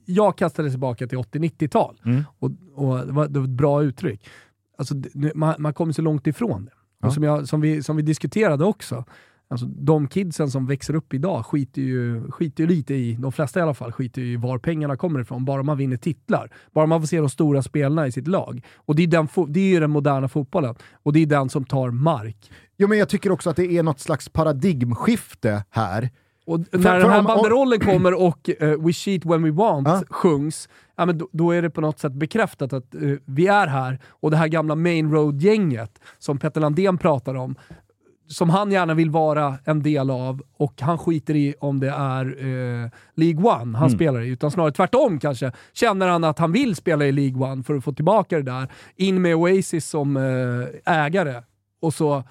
jag kastade tillbaka till 80-90-tal. Mm. Och, och det, var, det var ett bra uttryck. Alltså, man, man kommer så långt ifrån det. Ja. Och som, jag, som, vi, som vi diskuterade också, Alltså, de kidsen som växer upp idag skiter ju, skiter ju lite i, de flesta i alla fall, skiter ju i var pengarna kommer ifrån. Bara man vinner titlar. Bara man får se de stora spelarna i sitt lag. Och det är, den, det är ju den moderna fotbollen. Och det är den som tar mark. Jo, men jag tycker också att det är något slags paradigmskifte här. Och när för, den här banderollen kommer och uh, “We cheat when we want” ah. sjungs, ja, men då, då, är det på något sätt bekräftat att uh, vi är här och det här gamla main road-gänget som Petter Landén pratar om, som han gärna vill vara en del av och han skiter i om det är eh, League One han mm. spelar i, utan snarare tvärtom kanske. Känner han att han vill spela i League One för att få tillbaka det där, in med Oasis som eh, ägare och så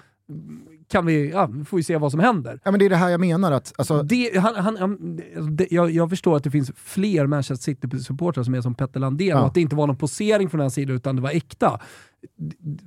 kan vi, ja, får vi se vad som händer. Ja, men det är det här jag menar. Att, alltså... det, han, han, det, jag, jag, förstår att det finns fler Manchester City-supportrar som är som Petter Landén ja. och att det inte var någon posering från den sidan utan det var äkta.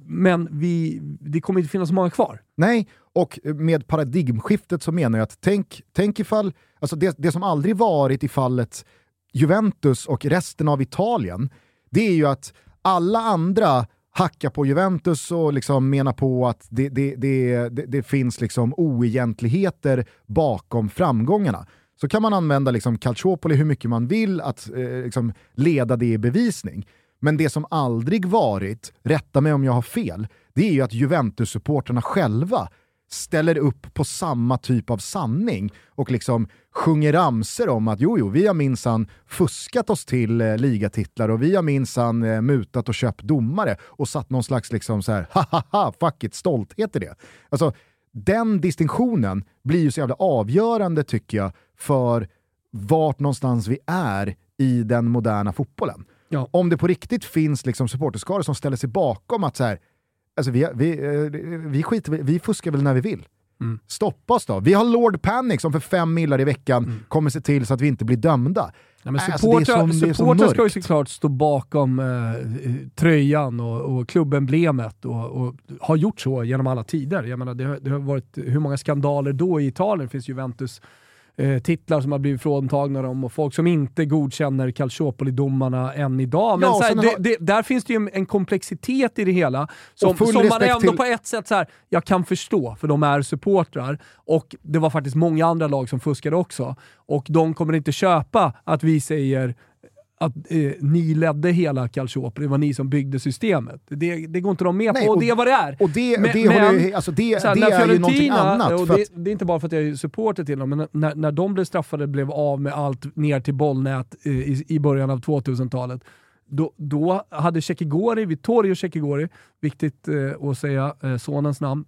Men vi, det kommer inte finnas så många kvar. Nej, och med paradigmskiftet så menar jag att tänk, tänk ifall, alltså det, det som aldrig varit i fallet Juventus och resten av Italien, det är ju att alla andra hackar på Juventus och liksom menar på att det, det, det, det, finns liksom oegentligheter bakom framgångarna. Så kan man använda liksom Calciopoli hur mycket man vill att eh, liksom leda det i bevisning. Men det som aldrig varit, rätta mig om jag har fel, det är ju att Juventus-supporterna själva ställer upp på samma typ av sanning och liksom sjunger ramser om att jo, jo, vi har minsann fuskat oss till eh, ligatitlar och vi har minsann eh, mutat och köpt domare och satt någon slags liksom så här, ha fuck it, stolthet i det. Alltså, den distinktionen blir ju så jävla avgörande tycker jag för vart någonstans vi är i den moderna fotbollen. Ja. Om det på riktigt finns liksom supporterskaror som ställer sig bakom att så här, alltså vi, vi, eh, vi, skiter, vi fuskar väl när vi vill. Mm. Stoppa oss då. Vi har Lord Panic som för fem millar i veckan Mm. kommer se till så att vi inte blir dömda. Ja, men alltså, supportrar, det är så- det är så supportrar ska ju såklart stå bakom eh, tröjan och, och klubbemblemet och, och har gjort så genom alla tider. Jag menar, det, har, det har varit hur många skandaler då i Italien. Det finns Juventus eh, titlar som har blivit fråntagna dem och folk som inte godkänner Calciopoli-domarna än idag. Men Ja, här, det, det, där finns det ju en, en komplexitet i det hela som, som man ändå till- på ett sätt så här, jag kan förstå, för de är supportrar och det var faktiskt många andra lag som fuskade också. Och de kommer inte köpa att vi säger att eh, ni ledde hela Calciopoli, det var ni som byggde systemet. Det, det går inte de med Nej, på och, och- det är vad det är. Och det, Men- det, men- ju, alltså det, här, det är ju någonting annat. och det, att, det är inte bara för att jag är supporter till dem, men när, när de blev straffade blev av med allt ner till bollnät eh, i, i början av 2000-talet, då, då hade Cekigori, Vittorio Cekigori, viktigt eh, att säga eh, sonens namn,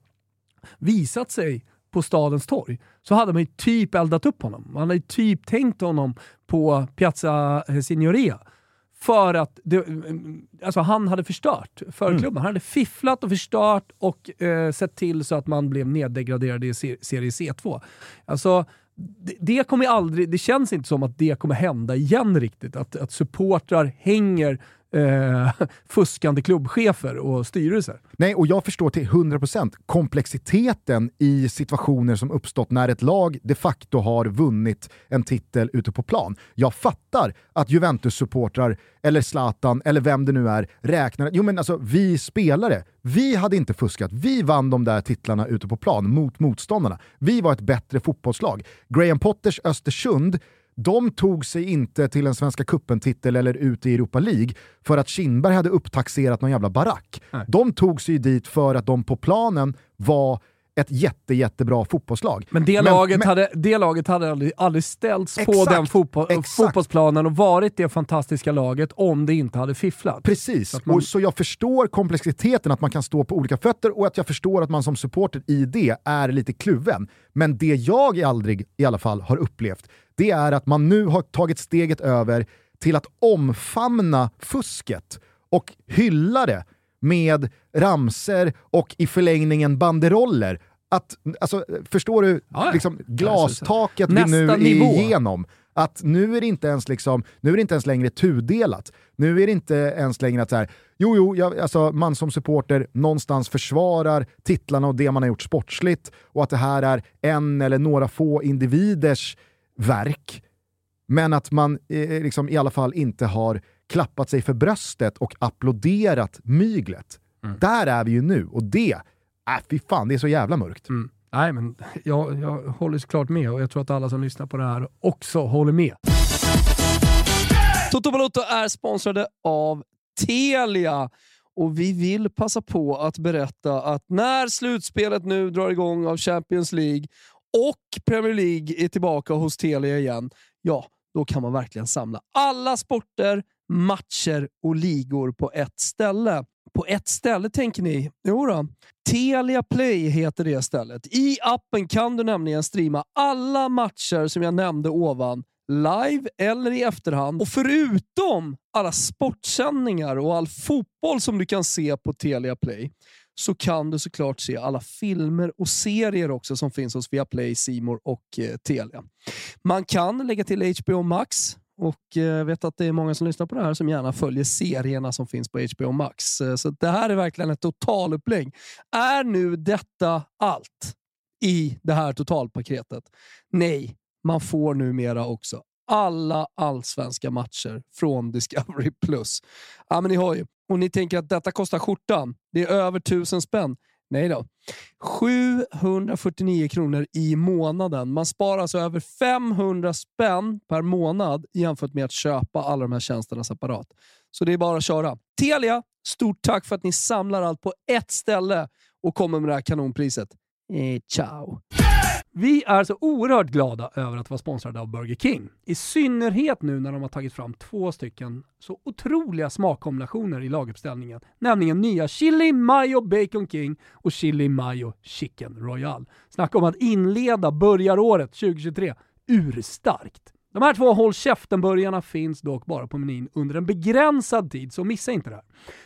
visat sig på stadens torg så hade man ju typ eldat upp honom. Man hade ju typ tänkt honom på Piazza Signoria. För att det, alltså han hade förstört för Mm. klubben. Han hade fifflat och förstört och eh, sett till så att man blev neddegraderad i se- serie C2. Alltså, det, det kommer aldrig, det känns inte som att det kommer hända igen riktigt. Att, att supportrar hänger eh, fuskande klubbchefer och styrelser. Nej, och jag förstår till 100% komplexiteten i situationer som uppstått när ett lag de facto har vunnit en titel ute på plan. Jag fattar att Juventus-supportrar, eller Zlatan, eller vem det nu är, räknar... Jo men alltså, vi spelare, vi hade inte fuskat. Vi vann de där titlarna ute på plan mot motståndarna. Vi var ett bättre fotbollslag. Graham Potters Östersund de tog sig inte till en Svenska cupen-titel eller ut i Europa League för att Kindberg hade upptaxerat någon jävla barack. Nej. De tog sig dit för att de på planen var ett jätte, jättebra fotbollslag. Men det Men- laget men- hade, det laget hade aldrig, aldrig ställts på Exakt, den fotboll, exakt. fotbollsplanen och varit det fantastiska laget om det inte hade fifflat. Precis, Så man- och så jag förstår komplexiteten, att man kan stå på olika fötter och att jag förstår att man som supporter i det är lite kluven. Men det jag aldrig i alla fall har upplevt, det är att man nu har tagit steget över till att omfamna fusket och hylla det med ramser och i förlängningen banderoller. Att, alltså, förstår du Ja, liksom, glastaket vi nu är nivå. igenom? Att nu är det inte ens, liksom, nu är inte ens längre tudelat. Nu är det inte ens längre att så här, jo, jo, jag, alltså, man som supporter någonstans försvarar titlarna och det man har gjort sportsligt och att det här är en eller några få individers verk. Men att man eh, liksom, i alla fall inte har klappat sig för bröstet och applåderat myglet. Där är vi ju nu och det, äh, fy fan, det är så jävla mörkt. Mm. Nej, men jag, jag håller såklart med och jag tror att alla som lyssnar på det här också håller med. Toto Balotto är sponsrade av Telia. Och vi vill passa på att berätta att när slutspelet nu drar igång av Champions League och Premier League är tillbaka hos Telia igen, ja, då kan man verkligen samla alla sporter, matcher och ligor på ett ställe. På ett ställe tänker ni? Jo då. Telia Play heter det stället. I appen kan du nämligen streama alla matcher som jag nämnde ovan live eller i efterhand. Och förutom alla sportsändningar och all fotboll som du kan se på Telia Play så kan du såklart se alla filmer och serier också som finns hos Viaplay, Simor och eh, Telia. Man kan lägga till HBO Max och jag vet att det är många som lyssnar på det här som gärna följer serierna som finns på HBO Max. Eh, så det här är verkligen ett totalupplägg. Är nu detta allt i det här totalpaketet? Nej, man får numera också alla allsvenska matcher från Discovery+. Ja, men ni har ju. Och ni tänker att detta kostar skjortan. Det är över tusen spänn. Nej då. 749 kronor i månaden. Man sparar alltså över 500 spänn per månad jämfört med att köpa alla de här tjänsterna separat. Så det är bara att köra. Telia, stort tack för att ni samlar allt på ett ställe och kommer med det här kanonpriset. Eh, ciao! Vi är så oerhört glada över att vara sponsrade av Burger King. I synnerhet nu när de har tagit fram två stycken så otroliga smakkombinationer i laguppställningen. Nämligen nya Chili Mayo Bacon King och Chili Mayo Chicken Royal. Snacka om att inleda börjaråret 2023 urstarkt. De här två håll käften-burgarna finns dock bara på menyn under en begränsad tid, så missa inte det här.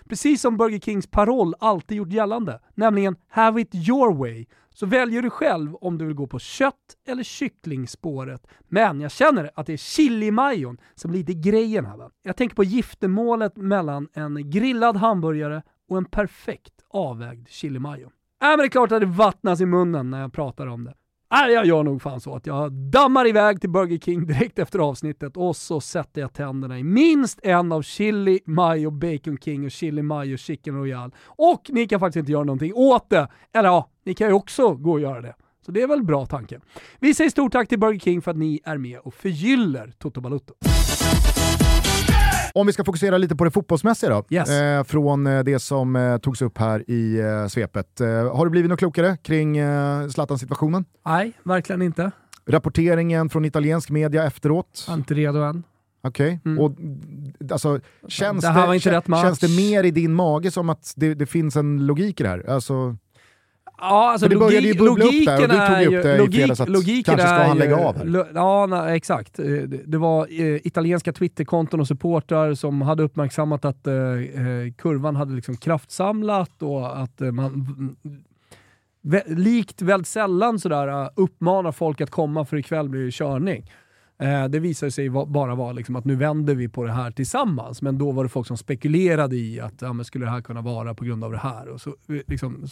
Precis som Burger Kings paroll alltid gjort gällande, nämligen “Have it your way”, så väljer du själv om du vill gå på kött eller kycklingspåret. Men jag känner att det är chilimajon som blir lite grejen här. Va? Jag tänker på giftermålet mellan en grillad hamburgare och en perfekt avvägd chilimajo. Äh, men det är klart att det vattnas i munnen när jag pratar om det. Nej, jag gör nog fan så att jag dammar iväg till Burger King direkt efter avsnittet och så sätter jag tänderna i minst en av chili, mayo, bacon king och chili, mayo, chicken royal. Och ni kan faktiskt inte göra någonting åt det. Eller ja, ni kan ju också gå och göra det. Så det är väl bra tanke. Vi säger stort tack till Burger King för att ni är med och förgyller Toto Balutto. Om vi ska fokusera lite på det fotbollsmässiga då, yes. eh, från eh, det som eh, togs upp här i eh, svepet. Eh, har du blivit något klokare kring eh, Zlatan-situationen? Nej, verkligen inte. Rapporteringen från italiensk media efteråt? Jag är inte redo än. Okej, okay. mm. alltså, känns, det, det känns det mer i din mage som att det, det finns en logik i det här? Alltså... Ja, alltså det logik, började ju bubbla upp där och du tog upp det logik, i fredags att kanske ska han lägga av här. Ja, nej, exakt. Eh, det, var eh, italienska Twitterkonton och supportrar som hade uppmärksammat att eh, kurvan hade liksom kraftsamlat och att man likt väldigt sällan sådär uppmanar folk att komma för ikväll blir det körning. Eh, det visade sig bara vara liksom att nu vänder vi på det här tillsammans. Men då var det folk som spekulerade i att ja, men skulle det här kunna vara på grund av det här. Och så eh, liksom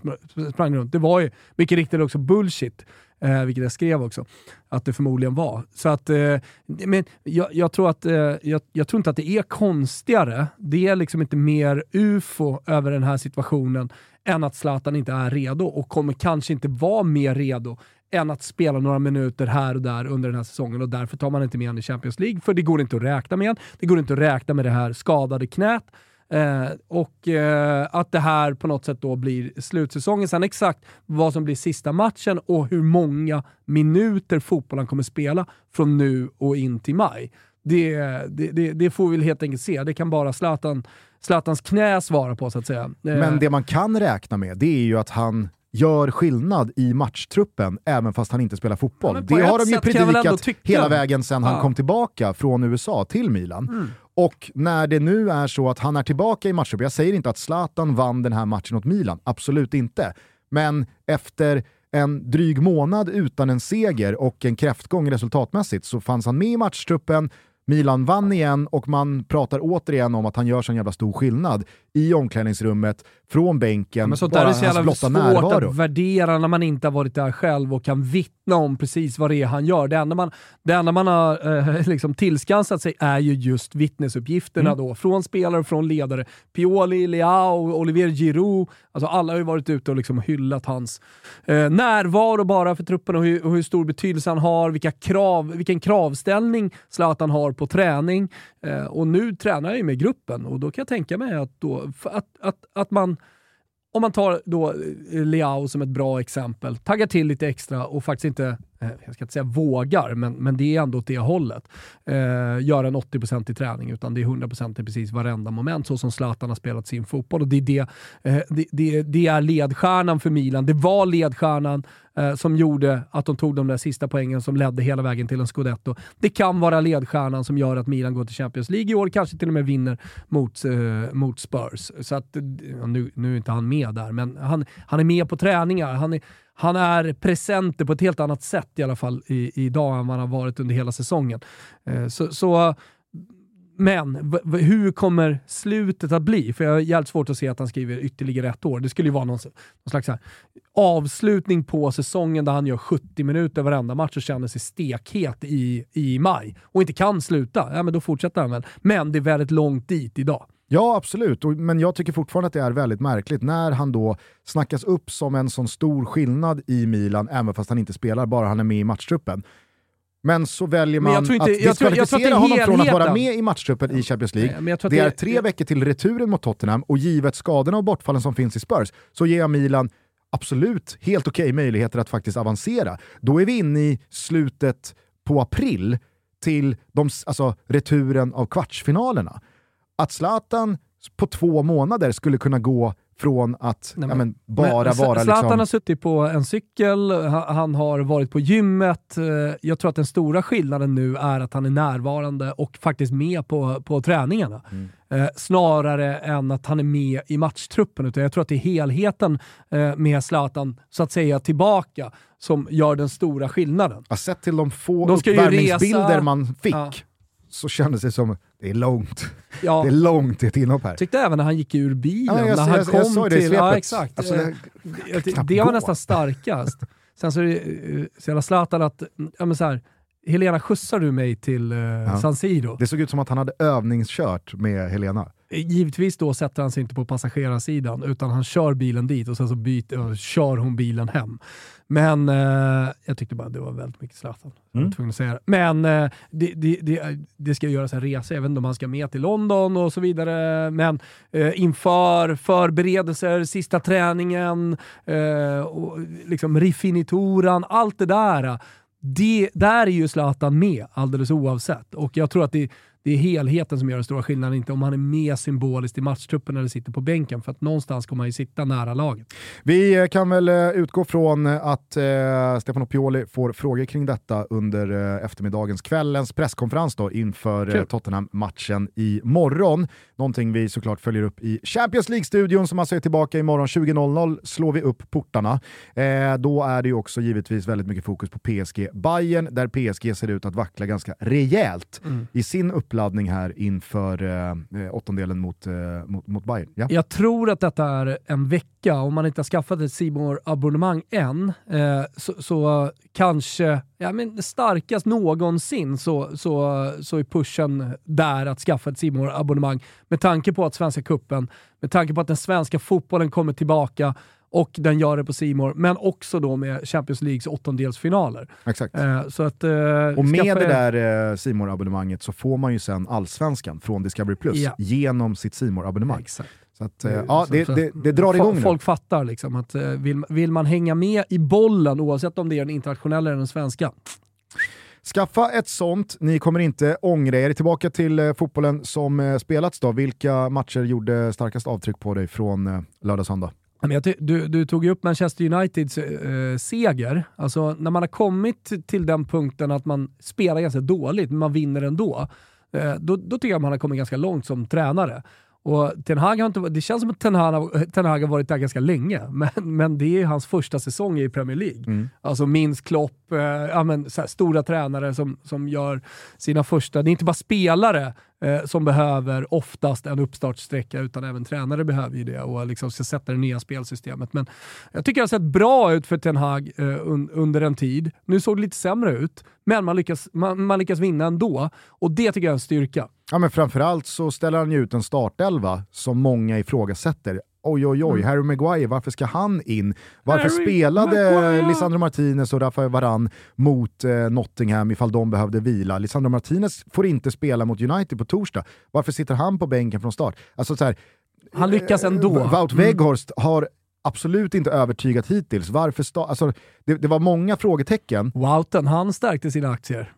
sprang runt. Det var ju mycket riktigt också bullshit, eh, vilket jag skrev också, att det förmodligen var. Så att, eh, men jag, jag tror att, eh, jag, jag, tror inte att det är konstigare. Det är liksom inte mer ufo över den här situationen än att Zlatan inte är redo och kommer kanske inte vara mer redo än att spela några minuter här och där under den här säsongen och därför tar man inte med honom i Champions League, för det går inte att räkna med honom. Det går inte att räkna med det här skadade knät. Eh, och eh, att det här på något sätt då blir slutsäsongen. Sen exakt vad som blir sista matchen och hur många minuter fotbollen kommer spela från nu och in till maj. Det, det, det, det får vi väl helt enkelt se. Det kan bara Zlatan, Zlatans knä svara på så att säga. Eh, Men det man kan räkna med, det är ju att han gör skillnad i matchtruppen även fast han inte spelar fotboll. Ja, det har de ju predikat hela vägen sedan ja. han kom tillbaka från USA till Milan. Mm. Och när det nu är så att han är tillbaka i matchtruppen, jag säger inte att Zlatan vann den här matchen åt Milan, absolut inte. Men efter en dryg månad utan en seger och en kräftgång resultatmässigt så fanns han med i matchtruppen, Milan vann igen och man pratar återigen om att han gör sån jävla stor skillnad i omklädningsrummet, från bänken, men sånt bara där är så jävla svårt närvaro. att värdera när man inte har varit där själv och kan vittna om precis vad det är han gör. Det enda man, det enda man har eh, liksom tillskansat sig är ju just vittnesuppgifterna mm. då, från spelare och från ledare. Pioli, Leao, Olivier Giroud, alltså alla har ju varit ute och liksom hyllat hans eh, närvaro bara för truppen och hur, och hur, stor betydelse han har, vilka krav, vilken kravställning Zlatan har på träning. Eh, och nu tränar jag ju med gruppen och då kan jag tänka mig att, då, att, att, att man om man tar då eh, Leao som ett bra exempel, taggar till lite extra och faktiskt inte eh, jag ska inte säga vågar, men, men det är ändå åt det hållet. Eh, göra en 80% i träning, utan det är 100% i precis varenda moment, så som Zlatan har spelat sin fotboll. Och det, är det, eh, det, det, det, är ledstjärnan för Milan. Det var ledstjärnan eh, som gjorde att de tog de där sista poängen som ledde hela vägen till en scudetto. Det kan vara ledstjärnan som gör att Milan går till Champions League i år, kanske till och med vinner mot, eh, mot Spurs. Så att, eh, nu, nu är inte han med där, men han, han är med på träningar. Han är, han är presenter på ett helt annat sätt i alla fall i, idag än vad han har varit under hela säsongen. Eh, så, så men hur kommer slutet att bli? För jag har jävligt svårt att se att han skriver ytterligare ett år. Det skulle ju vara någon, någon slags här, avslutning på säsongen där han gör 70 minuter varenda match och känner sig stekhet i, i maj och inte kan sluta. Ja, men då fortsätter han väl. Men det är väldigt långt dit idag. Ja, absolut. Men jag tycker fortfarande att det är väldigt märkligt när han då snackas upp som en sån stor skillnad i Milan, även fast han inte spelar, bara han är med i matchtruppen. Men så väljer man inte, att diskvalificera honom från att vara med i matchtruppen i Champions League. Nej, det, det, är tre veckor till returen mot Tottenham och givet skadorna och bortfallen som finns i Spurs så ger jag Milan absolut helt okej okay möjligheter att faktiskt avancera. Då är vi inne i slutet på april till de, alltså, returen av kvartsfinalerna att Zlatan på två månader skulle kunna gå från att Nej, ja, men- men, bara Men vara Zlatan liksom... har suttit på en cykel, ha- han har varit på gymmet. Eh, Jag tror att den stora skillnaden nu är att han är närvarande och faktiskt med på, på träningarna. Mm. Eh, snarare än att han är med i matchtruppen. Utan jag tror att det är helheten eh, med Zlatan, så att säga, tillbaka som gör den stora skillnaden. Ja, sett till de få De uppvärmningsbilder man fick Ja. så kändes det som det är långt. Ja, Det är långt till ett inhopp här. tyckte även när han gick ur bilen, Ja, jag- när han jag- kom jag det i till... svepet. Ja, exakt. Alltså, Eh, det- det, det, det var nästan starkast. Sen så är det eh, så jävla Zlatan att, ja men så här, Helena skjutsar du mig till eh, San Siro? Det såg ut som att han hade övningskört med Helena. Givetvis då sätter han sig inte på passagerarsidan utan han kör bilen dit och sen så byter, och kör hon bilen hem. Men eh, jag tyckte bara det var väldigt mycket Zlatan. Jag var Mm. tvungen att säga det. Men eh, det, det, det, det ska göras en resa, inte om han ska med till London och så vidare. Men eh, inför förberedelser, sista träningen, eh, och liksom rifinituran, allt det där. Det, där är ju Zlatan med alldeles oavsett. Och jag tror att det, det är helheten som gör den stora skillnaden, inte om han är med symboliskt i matchtruppen eller sitter på bänken. För att någonstans kommer han ju sitta nära laget. Vi eh, kan väl eh, utgå från att eh, Stefano Pioli får frågor kring detta under eh, eftermiddagens, kvällens presskonferens då, inför eh. Tottenham-matchen i morgon. Någonting vi såklart följer upp i Champions League-studion som alltså är tillbaka imorgon 20.00 slår vi upp portarna. Eh, då är det ju också givetvis väldigt mycket fokus på PSG Bayern där PSG ser ut att vackla ganska rejält i sin uppladdning här inför eh, eh, åttondelen mot, eh, mot, mot Bayern. Ja. Jag tror att detta är en vecka, om man inte har skaffat ett simor abonnemang än, eh, så, så kanske, ja men starkast någonsin så, så, så är pushen där att skaffa ett simor abonnemang med tanke på att Svenska Kuppen, med tanke på att den svenska fotbollen kommer tillbaka och den gör det på Simor, men också då med Champions Leagues åttondelsfinaler. Exakt. Eh, så att, eh, Och med skaffa det där eh, simor abonnemanget så får man ju sen allsvenskan från Discovery Plus Ja. genom sitt simor abonnemang Exakt. Så att, eh, ja, Så- det, det, det drar igång nu. Folk fattar liksom att eh, vill, vill man hänga med i bollen, oavsett om det är den internationella eller den svenska, Skaffa ett sånt, ni kommer inte ångra er. Tillbaka till eh, fotbollen som eh, spelats då. Vilka matcher gjorde starkast avtryck på dig från eh, du, du tog ju upp Manchester Uniteds eh, seger. Alltså, när man har kommit till den punkten att man spelar ganska dåligt, men man vinner ändå, eh, då, då tycker jag man har kommit ganska långt som tränare. Och Ten Hag har inte, det känns som att Ten Hag, har- Ten Hag har varit där ganska länge, men, men det är hans första säsong i Premier League. Alltså minst Klopp, eh, ja, men, här, stora tränare som, som gör sina första... Det är inte bara spelare eh, som behöver oftast en uppstartsträcka, utan även tränare behöver ju det och liksom ska sätta det nya spelsystemet. Men jag tycker det har sett bra ut för Ten Hag eh, un, under en tid. Nu såg det lite sämre ut, men man lyckas, man, man lyckas vinna ändå. Och det tycker jag är en styrka. Ja, men framförallt så ställer han ju ut en startelva som många ifrågasätter. Oj, oj, oj, Harry Maguire, varför ska han in? Varför Harry spelade Maguire! Lisandro Martinez och Rafael Varane mot eh, Nottingham ifall de behövde vila? Lisandro Martinez får inte spela mot United på torsdag. Varför sitter han på bänken från start? Alltså så här, Han lyckas ändå. Eh, Wout Weghorst har absolut inte övertygat hittills. Varför sta- alltså, det, det var många frågetecken. Wouten, han stärkte sina aktier.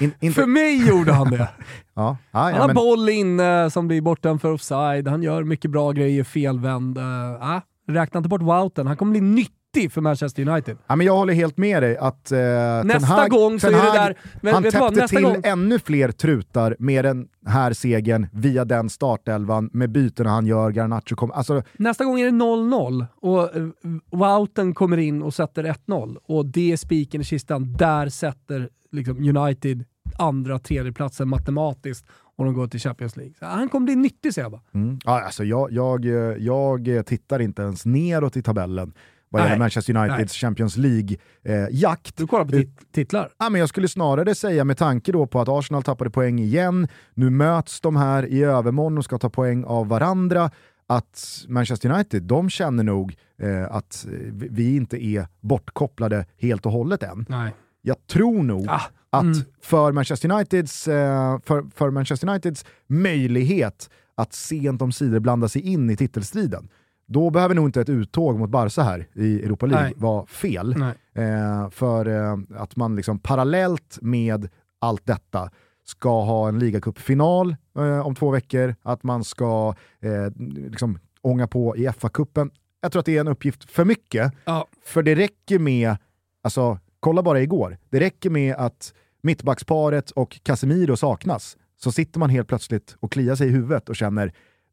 In, inte, För mig gjorde han det. ja, ja, Han har men, boll inne som blir bortom för offside, han gör mycket bra grejer felvänd. Uh, ah, räkna inte bort Wouten, han kommer bli nyttig för Manchester United. ja, men jag håller helt med dig att eh, Nästa Hag, gång så Ten är det där- men han vad, täppte nästa till gång- ännu fler trutar med den här segern via den startelvan med bytena han gör, Garnacho kommer, alltså Nästa gång är det 0-0 och uh, Wouten kommer in och sätter 1-0 och det är spiken i kistan. Där sätter liksom, United andra, tredje platsen matematiskt och de går till Champions League. Så han kommer bli nyttig säger jag bara. Mm. Ja, alltså jag, jag, eh, jag tittar inte ens neråt i tabellen vad Nej. gäller Manchester Uniteds Champions League-jakt. Du kollar på tit- titlar. Ja, men jag skulle snarare säga med tanke då på att Arsenal tappade poäng igen, nu möts de här i övermorgon och ska ta poäng av varandra, att Manchester United, de känner nog eh, att eh, vi- vi inte är bortkopplade helt och hållet än. Nej. Jag tror nog Ah, att mm. för, Manchester Uniteds, eh, för, för Manchester Uniteds möjlighet att sent om sidor blanda sig in i titelstriden, då behöver nog inte ett uttåg mot Barca här i Europa League vara fel. Eh, för eh, att man liksom parallellt med allt detta ska ha en ligacupfinal eh, om två veckor, att man ska eh, liksom ånga på i FA-cupen. Jag tror att det är en uppgift för mycket, Ja. för det räcker med, alltså kolla bara igår, det räcker med att mittbacksparet och Casemiro saknas, så sitter man helt plötsligt och kliar sig i huvudet och känner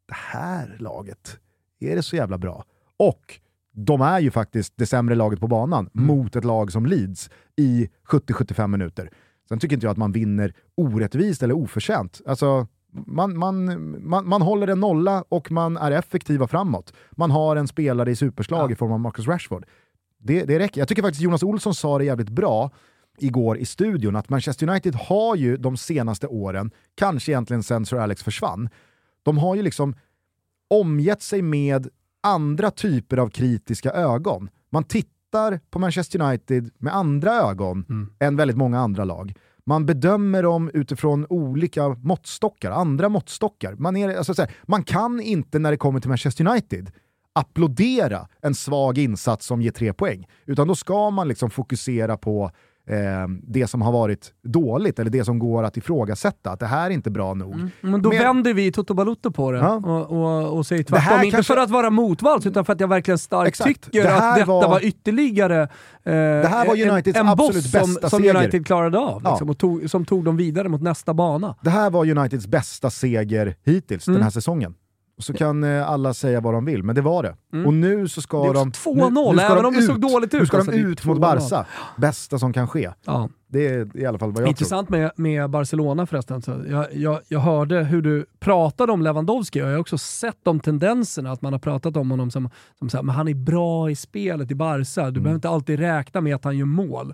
det här laget, är det så jävla bra? Och de är ju faktiskt det sämre laget på banan mot ett lag som Leeds i 70-75 minuter. Sen tycker inte jag att man vinner orättvist eller oförtjänt. Alltså, man, man, man, man håller en nolla och man är effektiva framåt. Man har en spelare i superslag i form av Marcus Rashford. Det, det räcker. Jag tycker faktiskt Jonas Olsson sa det jävligt bra igår i studion, att Manchester United har ju de senaste åren, kanske egentligen sen Sir Alex försvann, de har ju liksom omgett sig med andra typer av kritiska ögon. Man tittar på Manchester United med andra ögon än väldigt många andra lag. Man bedömer dem utifrån olika måttstockar, andra måttstockar. Man, är, alltså, så här, man kan inte när det kommer till Manchester United applådera en svag insats som ger tre poäng. Utan då ska man liksom fokusera på eh, det som har varit dåligt, eller det som går att ifrågasätta. Att det här är inte bra nog. Men då Men- vänder vi Toto Balotto på det Ja. och, och, och säger Det här tvärtom. Inte kanske- för att vara motvalls, utan för att jag verkligen starkt Exakt. tycker Det att detta var- var, ytterligare eh, Det här var en- Uniteds en absolut boss som, bästa som seger. United klarade av. Ja. Liksom, och tog, som tog dem vidare mot nästa bana. Det här var Uniteds bästa seger hittills Mm. den här säsongen. Så kan eh, alla säga vad de vill, men det var det. Och nu så ska de... 2-0, nu, nu ska även de om det ut. såg dåligt ut, Nu ska alltså, de ut mot 2-0. Barca. Bästa som kan ske. Ja. Det är i alla fall vad jag Intressant med, med Barcelona förresten. Så jag, jag, jag hörde hur du pratade om Lewandowski och jag har också sett de tendenserna, att man har pratat om honom som, som så här, men han är bra i spelet i Barca. Mm. Du behöver inte alltid räkna med att han gör mål.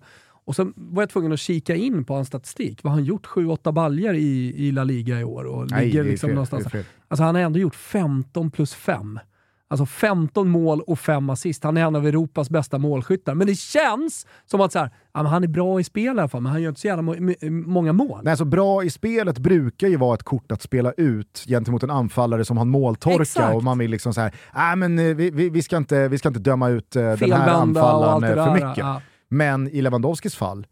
Och sen var jag tvungen att kika in på hans statistik. Vad har han gjort? 7-8 baljer i, i La Liga i år och Nej, ligger liksom fel, någonstans. Alltså han har ändå gjort 15 plus 5. Alltså 15 mål och 5 assist. Han är en av Europas bästa målskyttar. Men det känns som att så här, ja, han är bra i spel i alla fall, men han gör inte så jävla må många mål. Nej, så bra i spelet brukar ju vara ett kort att spela ut gentemot en anfallare som har måltorka Exakt. och man vill liksom så här, "Nej, men eh, vi, vi, vi, ska inte, vi ska inte döma ut eh, den här anfallaren eh, för mycket. Ja. Men i Lewandowskis fall,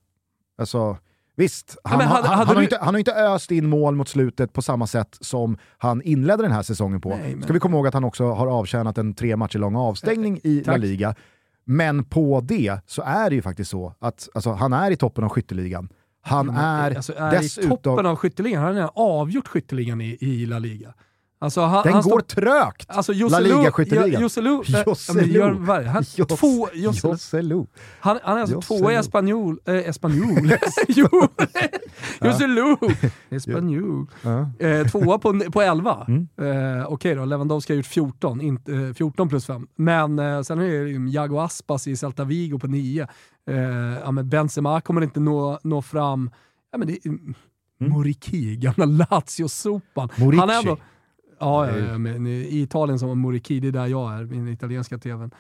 alltså visst, han, hade- han, hade han, har du- inte, han har inte öst in mål mot slutet på samma sätt som han inledde den här säsongen på. Nej, men- Ska vi komma ihåg att han också har avtjänat en tre matcher lång avstängning i La tack. Liga. Men på det så är det ju faktiskt så att alltså, han är i toppen av skytteligan. Han är, alltså, är dessutom... i toppen av skytteligan. Han har avgjort skytteligan i, i La Liga. Alltså, han, Den han går står- trögt! Alltså La Joselu, Liga-skytteligan. Joselu, Joselu. han, han, är alltså tvåa i Espanol. Äh, Espanol? jo! Joselu! Espanol. Ja. Eh, tvåa på, på 11. Mm. Eh, Okej då, Lewandowski har gjort 14, inte, eh, 14 plus 5. Men eh, sen är det ju Jago Aspas i Celta Vigo på 9. Eh, ja, men Benzema kommer inte nå, nå fram. Ja, men det, mm. Moriki, gamla Lazio-sopan. Han är ändå... Ja, ja, ja men i Italien som var Moriki, det är där jag är, min italienska tvn.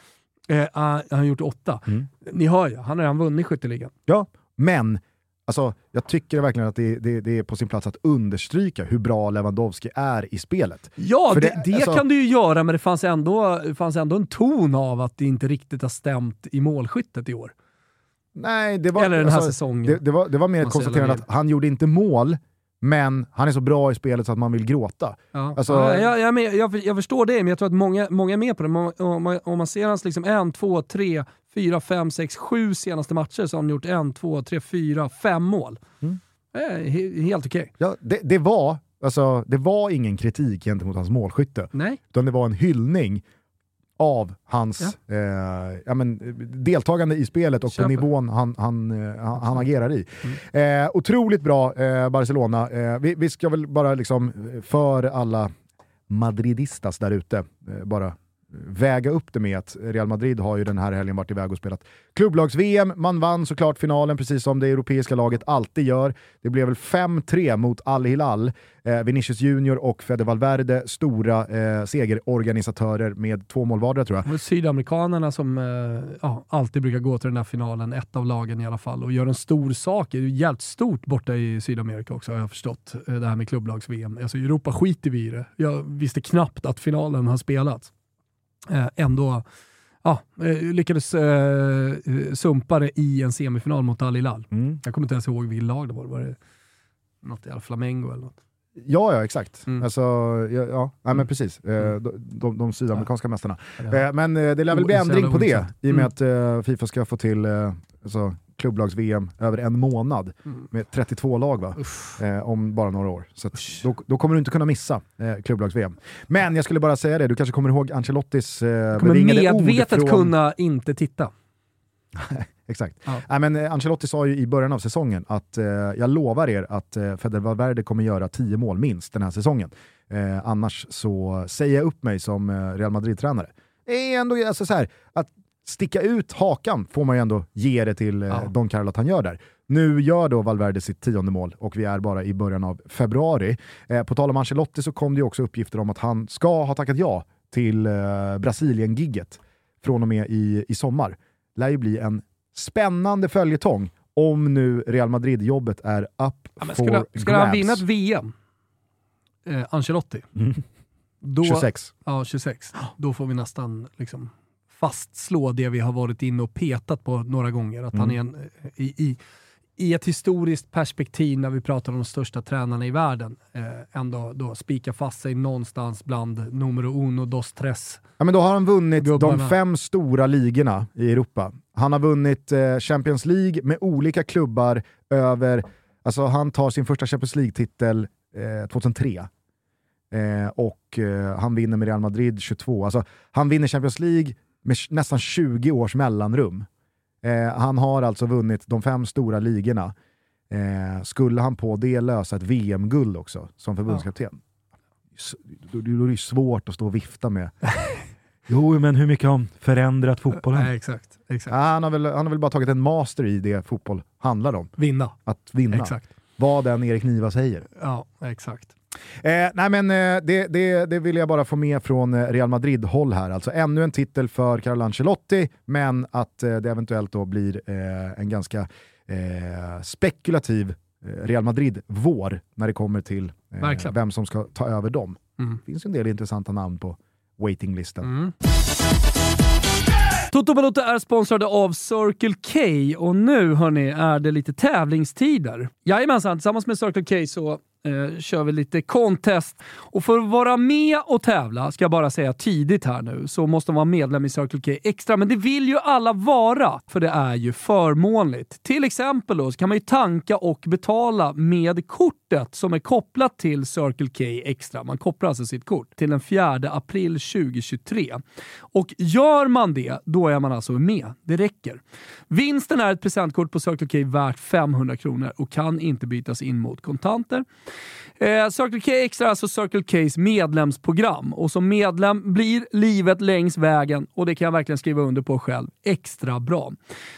Eh, han han har gjort 8. Mm. Ni hör ju, han har redan vunnit skytteligan. Ja, men alltså, jag tycker verkligen att det, det, det är på sin plats att understryka hur bra Lewandowski är i spelet. Ja, För det, det- alltså- kan du ju göra, men det fanns, ändå, det fanns ändå en ton av att det inte riktigt har stämt i målskyttet i år. Nej, det var, Eller den här alltså, säsongen. Det, var, det var mer ett konstaterande att han gjorde inte mål, men han är så bra i spelet så att man vill gråta. Ja. Alltså- ja, jag, jag, jag, jag förstår det, men jag tror att många, många är med på det. Om, man, om man ser hans liksom en, två, tre, fyra, fem, sex, sju senaste matcher så har han gjort en, två, tre, fyra, fem mål. Mm. Eh, he, helt okej. Ja, det, det, var, alltså, det var ingen kritik gentemot hans målskytte, Nej, utan det var en hyllning av hans eh, ja, men, deltagande i spelet och Köper. på nivån han, han, eh, han, han agerar i. Mm. Eh, otroligt bra eh, Barcelona. Eh, vi, vi ska väl bara liksom eh, för alla madridistas där ute, bara väga upp det med att Real Madrid har ju den här helgen varit iväg och spelat klubblags-VM. Man vann såklart finalen precis som det europeiska laget alltid gör. Det blev väl 5-3 mot Al-Hilal. Eh, Vinicius Junior och Fede Valverde, stora eh, segerorganisatörer med två mål vardera tror jag. det sydamerikanerna som eh, ja, alltid brukar gå till den här finalen, ett av lagen i alla fall, och gör en stor sak. Det är jävligt stort borta i Sydamerika också har jag förstått, eh, det här med klubblags-VM. Alltså i Europa skiter vi i det. Jag visste knappt att finalen har spelats. Eh, ändå ja, eh, lyckades eh, sumpa det i en semifinal mot Al Hilal. Mm. Jag kommer inte ens ihåg vilket lag det var. Var det något jävla Flamengo eller något? Ja, ja exakt. Mm. Alltså, ja, ja nej, men precis. Eh, Mm. de, de, de sydamerikanska mästarna. Ja. Eh, men eh, det lär väl bli O- så ändring på det i och med Mm. att Fifa ska få till alltså, klubblags-VM över en månad Mm. med 32 lag va? Eh, om bara några år. Så då, då kommer du inte kunna missa eh, klubblags-VM. Men jag skulle bara säga det, du kanske kommer ihåg Ancelottis eh, kommer bevingade ord medvetet från... kunna inte titta. Exakt. Ja. Nej, men eh, Ancelotti sa ju i början av säsongen att eh, jag lovar er att eh, Feder Valverde kommer göra 10 mål minst den här säsongen. Eh, annars så säger jag upp mig som eh, Real Madrid-tränare. Det är ändå alltså, så här, att sticka ut hakan får man ju ändå ge det till eh, Ja. Don Carlo att han gör där. Nu gör då Valverde sitt tionde mål och vi är bara i början av februari. Eh, på tal om Ancelotti så kom det ju också uppgifter om att han ska ha tackat ja till Brasilien-gigget från och med i, i sommar. Lär ju bli en spännande följetong om nu Real Madrid-jobbet är up Ja, for skulle, grabs. skulle han vinna ett VM, eh, Ancelotti, Mm. då, 26. Ja, 26. Då får vi nästan liksom fastslå det vi har varit inne och petat på några gånger. Att han är Mm. en, i, i, i ett historiskt perspektiv när vi pratar om de största tränarna i världen, eh, ändå då spika fast sig någonstans bland numero uno, dos, tres. Ja, men då har han vunnit Gubbarna. de fem stora ligorna i Europa. Han har vunnit eh, Champions League med olika klubbar över... Alltså han tar sin första Champions League-titel eh, 2003. Eh, och eh, han vinner med Real Madrid 22. Alltså, han vinner Champions League med nästan 20 års mellanrum. Eh, han har alltså vunnit de fem stora ligorna. Eh, skulle han på det lösa ett VM-guld också som förbundskapten? S- Då, då är det ju svårt att stå och vifta med Jo, men hur mycket har han förändrat fotbollen? Nej, exakt. exakt. Ja, han, har väl, han har väl bara tagit en master i det fotboll handlar om. Vinna. Att vinna. Exakt. Vad den Erik Niva säger. Ja, exakt. Eh, nej men eh, det, det, det vill jag bara få med från eh, Real Madrid-håll här. Alltså ännu en titel för Carlo Ancelotti, men att eh, det eventuellt då blir eh, en ganska eh, spekulativ Real Madrid-vår när det kommer till vem som ska ta över dem. Mm. Det finns en del intressanta namn på waitinglistan. Mm. Toto Balotto är sponsrade av Circle K och nu hörni är det lite tävlingstider. Jajamensan, tillsammans med Circle K så eh, kör vi lite contest. Och för att vara med och tävla, ska jag bara säga tidigt här nu, så måste man vara medlem i Circle K Extra. Men det vill ju alla vara, för det är ju förmånligt. Till exempel då, så kan man ju tanka och betala med kortet som är kopplat till Circle K Extra. Man kopplar alltså sitt kort till den 4 april 2023. Och gör man det, då är man alltså med. Det räcker. Vinsten är ett presentkort på Circle K värt 500 kronor och kan inte bytas in mot kontanter. Eh, Circle K Extra är alltså Circle Ks medlemsprogram och som medlem blir livet längs vägen, och det kan jag verkligen skriva under på själv, extra bra.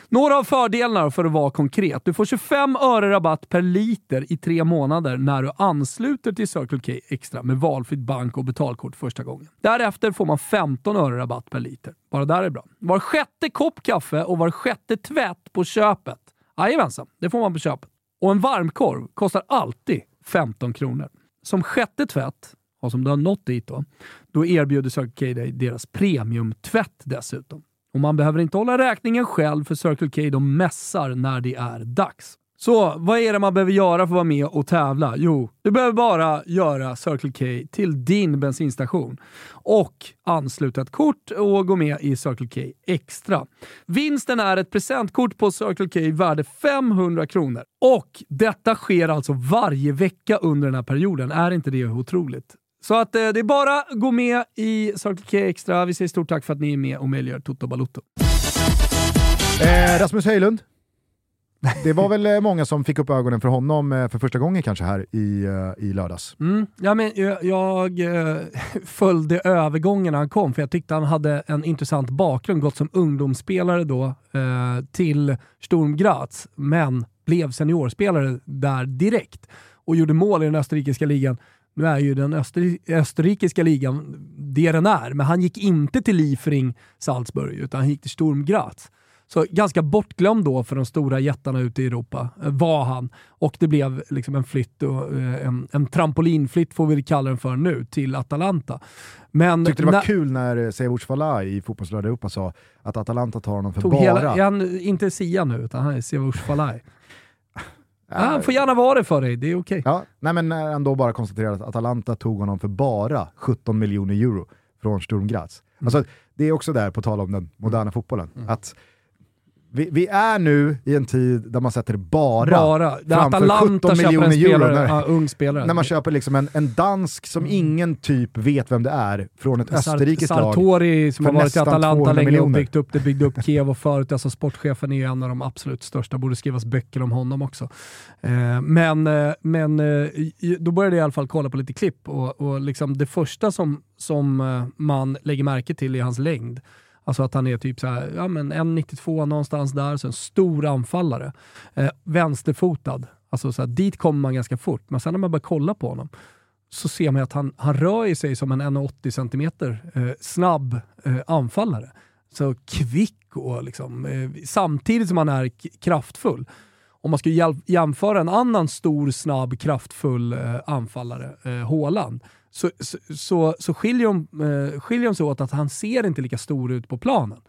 Några av fördelarna för att vara konkret. Du får 25 öre rabatt per liter i tre månader när du ansluter till Circle K Extra med valfritt bank och betalkort första gången. Därefter får man 15 öre rabatt per liter. Bara där är bra. Var sjätte kopp kaffe och var sjätte tvätt på köpet. Jajamensan, det får man på köpet. Och en varmkorv kostar alltid 15 kronor. Som sjätte tvätt, och som du har nått dit då, då erbjuder Circle K dig deras premiumtvätt dessutom. Och man behöver inte hålla räkningen själv för Circle K de mässar när det är dags. Så vad är det man behöver göra för att vara med och tävla? Jo, du behöver bara göra Circle K till din bensinstation och ansluta ett kort och gå med i Circle K Extra. Vinsten är ett presentkort på Circle K värde 500 kronor. Och detta sker alltså varje vecka under den här perioden. Är inte det otroligt? Så att eh, det är bara att gå med i Circle K Extra. Vi säger stort tack för att ni är med och möjliggör Toto Balotto. Eh, Rasmus Höjlund. Det var väl eh, många som fick upp ögonen för honom eh, för första gången kanske här i, eh, i lördags. Mm. Ja, men jag, jag följde övergången när han kom, för jag tyckte han hade en intressant bakgrund. Gått som ungdomsspelare då eh, till Sturm Graz, men blev seniorspelare där direkt och gjorde mål i den österrikiska ligan. Nu är ju den öster österrikiska ligan det den är, men han gick inte till Liefering Salzburg, utan han gick till Sturm Graz. Så ganska bortglömd då för de stora jättarna ute i Europa eh, var han. Och det blev liksom en flytt, och, eh, en, en trampolinflytt får vi kalla den för nu, till Atalanta. Men Tyckte det var när- kul när Sevuc Falai i Fotbollslördag Europa sa att Atalanta tar honom för bara... hela, är han inte Sia nu, utan han är Sivush Falai. Han får gärna vara det för dig, det är okej. Ja, nej men eh, ändå bara konstatera att Atalanta tog honom för bara 17 miljoner euro från Sturm Graz. Mm. Alltså, det är också där, på tal om den moderna fotbollen, att vi, vi är nu i en tid där man sätter bara, Bara. Framför Atalanta 17 köper en miljoner euro. När, ja, ung spelare. när man köper liksom en, en dansk som ingen typ vet vem det är från ett österrikiskt lag. Sartori som har varit i Atalanta 200 länge och byggt upp det, byggde upp Kiev förut. Alltså sportchefen är en av de absolut största, borde skrivas böcker om honom också. Eh, men eh, men eh, då började jag i alla fall kolla på lite klipp och, och liksom det första som, som eh, man lägger märke till är hans längd. Alltså att han är typ så här, ja men 1,92 någonstans där, så en stor anfallare. Eh, vänsterfotad. Alltså så här, dit kommer man ganska fort, men sen när man börjar kolla på honom så ser man att han, han rör sig som en 1,80 cm eh, snabb eh, anfallare. Så kvick och liksom, eh, samtidigt som han är kraftfull. Om man ska jämföra en annan stor, snabb, kraftfull eh, anfallare, eh, Haaland, så, så, så, så skiljer, de, eh, skiljer de sig åt att han ser inte lika stor ut på planen.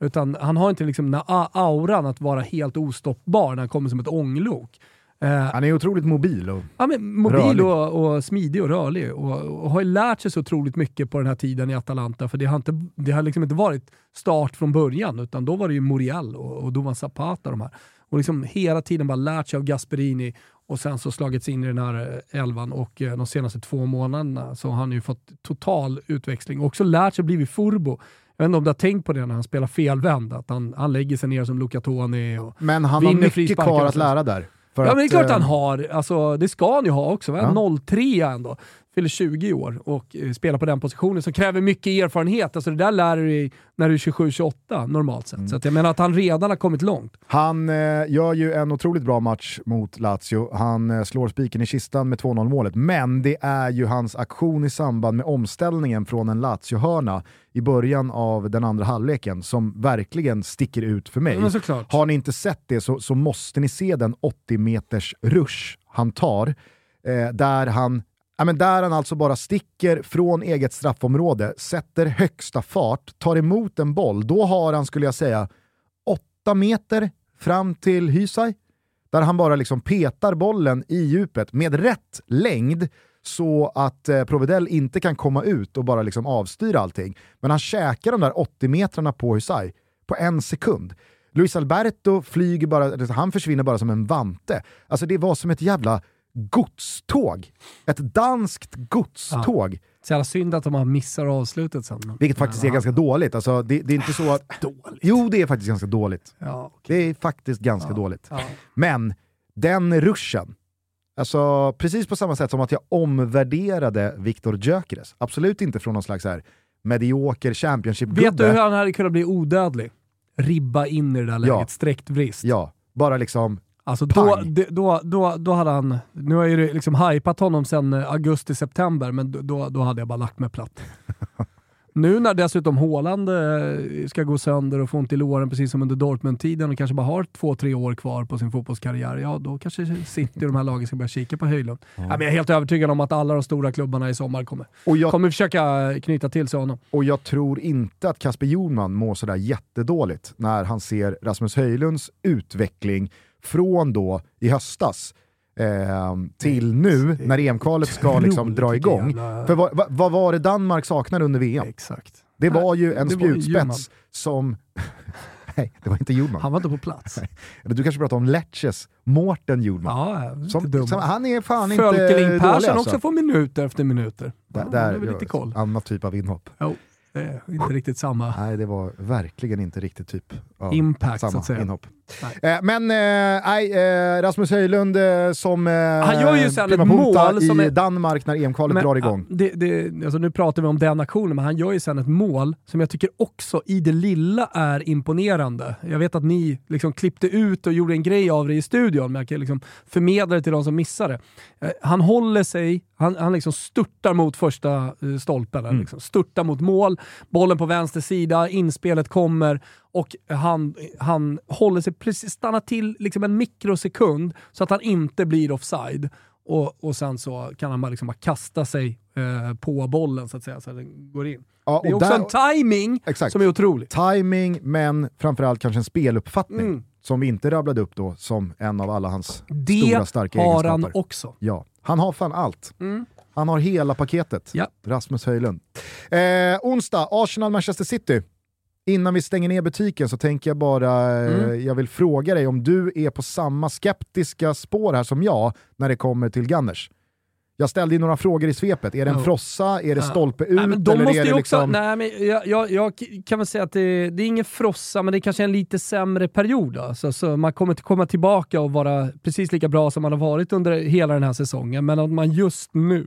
Utan han har inte liksom den auran att vara helt ostoppbar när han kommer som ett ånglok. Eh, Han är otroligt mobil. Och, Ja, men mobil och, och smidig och rörlig och, och har ju lärt sig så otroligt mycket på den här tiden i Atalanta för det har, inte, det har liksom inte varit start från början utan då var det ju Muriel och, och Duvan Zapata de här. Och liksom hela tiden bara lärt sig av Gasperini och sen så slagits in i den här eh, elvan och eh, de senaste två månaderna så har han ju fått total utväxling och också lärt sig blivit furbo. Jag vet inte om du har tänkt på det när han spelar felvänd, att han, han lägger sig ner som Luca Toni och men han har mycket kvar att lära där. Ja men det är klart eh, han har. Alltså, det ska han ju ha också. Ja. 03 ändå. Fyller 20 år och eh, spelar på den positionen som kräver mycket erfarenhet. Alltså, det där lär du dig när du är 27-28 normalt sett. Mm. Så jag menar att han redan har kommit långt. Han eh, gör ju en otroligt bra match mot Lazio. Han eh, slår spiken i kistan med 2-0 målet, men det är ju hans aktion i samband med omställningen från en Lazio-hörna i början av den andra halvleken som verkligen sticker ut för mig. Såklart. Har ni inte sett det så, så måste ni se den 80 meters rush han tar, eh, där han Ja, men där han alltså bara sticker från eget straffområde, sätter högsta fart, tar emot en boll. Då har han, skulle jag säga, åtta meter fram till Hysaj. Där han bara liksom petar bollen i djupet med rätt längd så att eh, Provedel inte kan komma ut och bara liksom avstyra allting. Men han käkar de där 80 metrarna på Hysaj på en sekund. Luis Alberto flyger bara, han försvinner bara som en vante. Alltså det var som ett jävla godståg. Ett danskt godståg. Så jävla synd att de har missar avslutet sen. Vilket faktiskt är Ja, ganska dåligt. Alltså, det, det är inte så att... Dåligt. Jo, det är faktiskt ganska dåligt. Ja, okej. Det är faktiskt ganska Ja. dåligt. Ja. Men den ruschen, alltså precis på samma sätt som att jag omvärderade Viktor Gyökeres, absolut inte från någon slags här medioker Championship-gubbe. Vet du hur han hade kunnat bli odödlig? Ribba in i det där läget, Ja. sträckt vrist. Ja, bara liksom... Alltså då, då, då, då hade han, nu har jag ju liksom hypat honom sedan eh, augusti-september, men då- då, hade jag bara lagt mig platt. nu när dessutom Haaland eh, ska gå sönder och få ont i låren precis som under Dortmund-tiden och kanske bara har två, tre år kvar på sin fotbollskarriär, ja då kanske City och de här lagen ska börja kika på Höjlund. Ja. men jag är helt övertygad om att alla de stora klubbarna i sommar kommer, Och jag, kommer försöka knyta till sig honom. och jag tror inte att Kasper Jonman mår sådär jättedåligt när han ser Rasmus Höjlunds utveckling från då i höstas eh, till nu när EM-kvalet ska liksom dra igång. jävla- För vad, vad, var det Danmark saknade under VM? Exakt. Det var ju en spjutspets som... Nej, det var inte Djurman. Han var inte på plats. Eller Du kanske pratar om Lerches Mårten Djurman. Ja, som, som, han är fan inte Fölkeling Persson alltså. också får minuter efter minuter. Där, ja, där, det är väl lite koll. Annat typ av inhopp. Jo, det är inte riktigt samma Nej, det var verkligen inte riktigt typ av impact så samma att säga. inhopp. Nej. Eh, men eh, nej, eh, Rasmus Höjlund eh, som eh, Han gör ju sen ett mål i som är- Danmark när EM-kvalet drar igång. ja, Det, det, alltså nu pratar vi om den aktionen, men han gör ju sen ett mål som jag tycker också i det lilla är imponerande. Jag vet att ni liksom klippte ut och gjorde en grej av det i studion, men jag kan liksom förmedla det till de som missade. Eh, Han håller sig, han, han liksom störtar mot första eh, stolpen, Mm. liksom, störtar mot mål, bollen på vänster sida, inspelet kommer och han, han håller sig precis, stannar till liksom en mikrosekund så att han inte blir offside. Och, och sen så kan han bara, liksom bara kasta sig eh, på bollen så att säga, så att den går in. Ja, Det är också där- en timing Exakt. som är otrolig. Timing, men framförallt kanske en speluppfattning Mm. som vi inte rabblade upp då som en av alla hans Det stora starka har egenskaper. han också. Ja, han har fan allt. Mm. Han har hela paketet. Ja. Rasmus Höjlund. Eh, onsdag, Arsenal-Manchester City. Innan vi stänger ner butiken så tänker jag bara, eh, Mm. jag vill fråga dig om du är på samma skeptiska spår här som jag när det kommer till Gunners. Jag ställde ju några frågor i svepet. Är det en frossa? Är det stolpe ut? Nej, men de eller måste är ju det också, liksom... nej, men jag, jag, jag kan väl säga att det, det är ingen frossa, men det är kanske en lite sämre period. Alltså, så man kommer inte komma tillbaka och vara precis lika bra som man har varit under hela den här säsongen, men att man just nu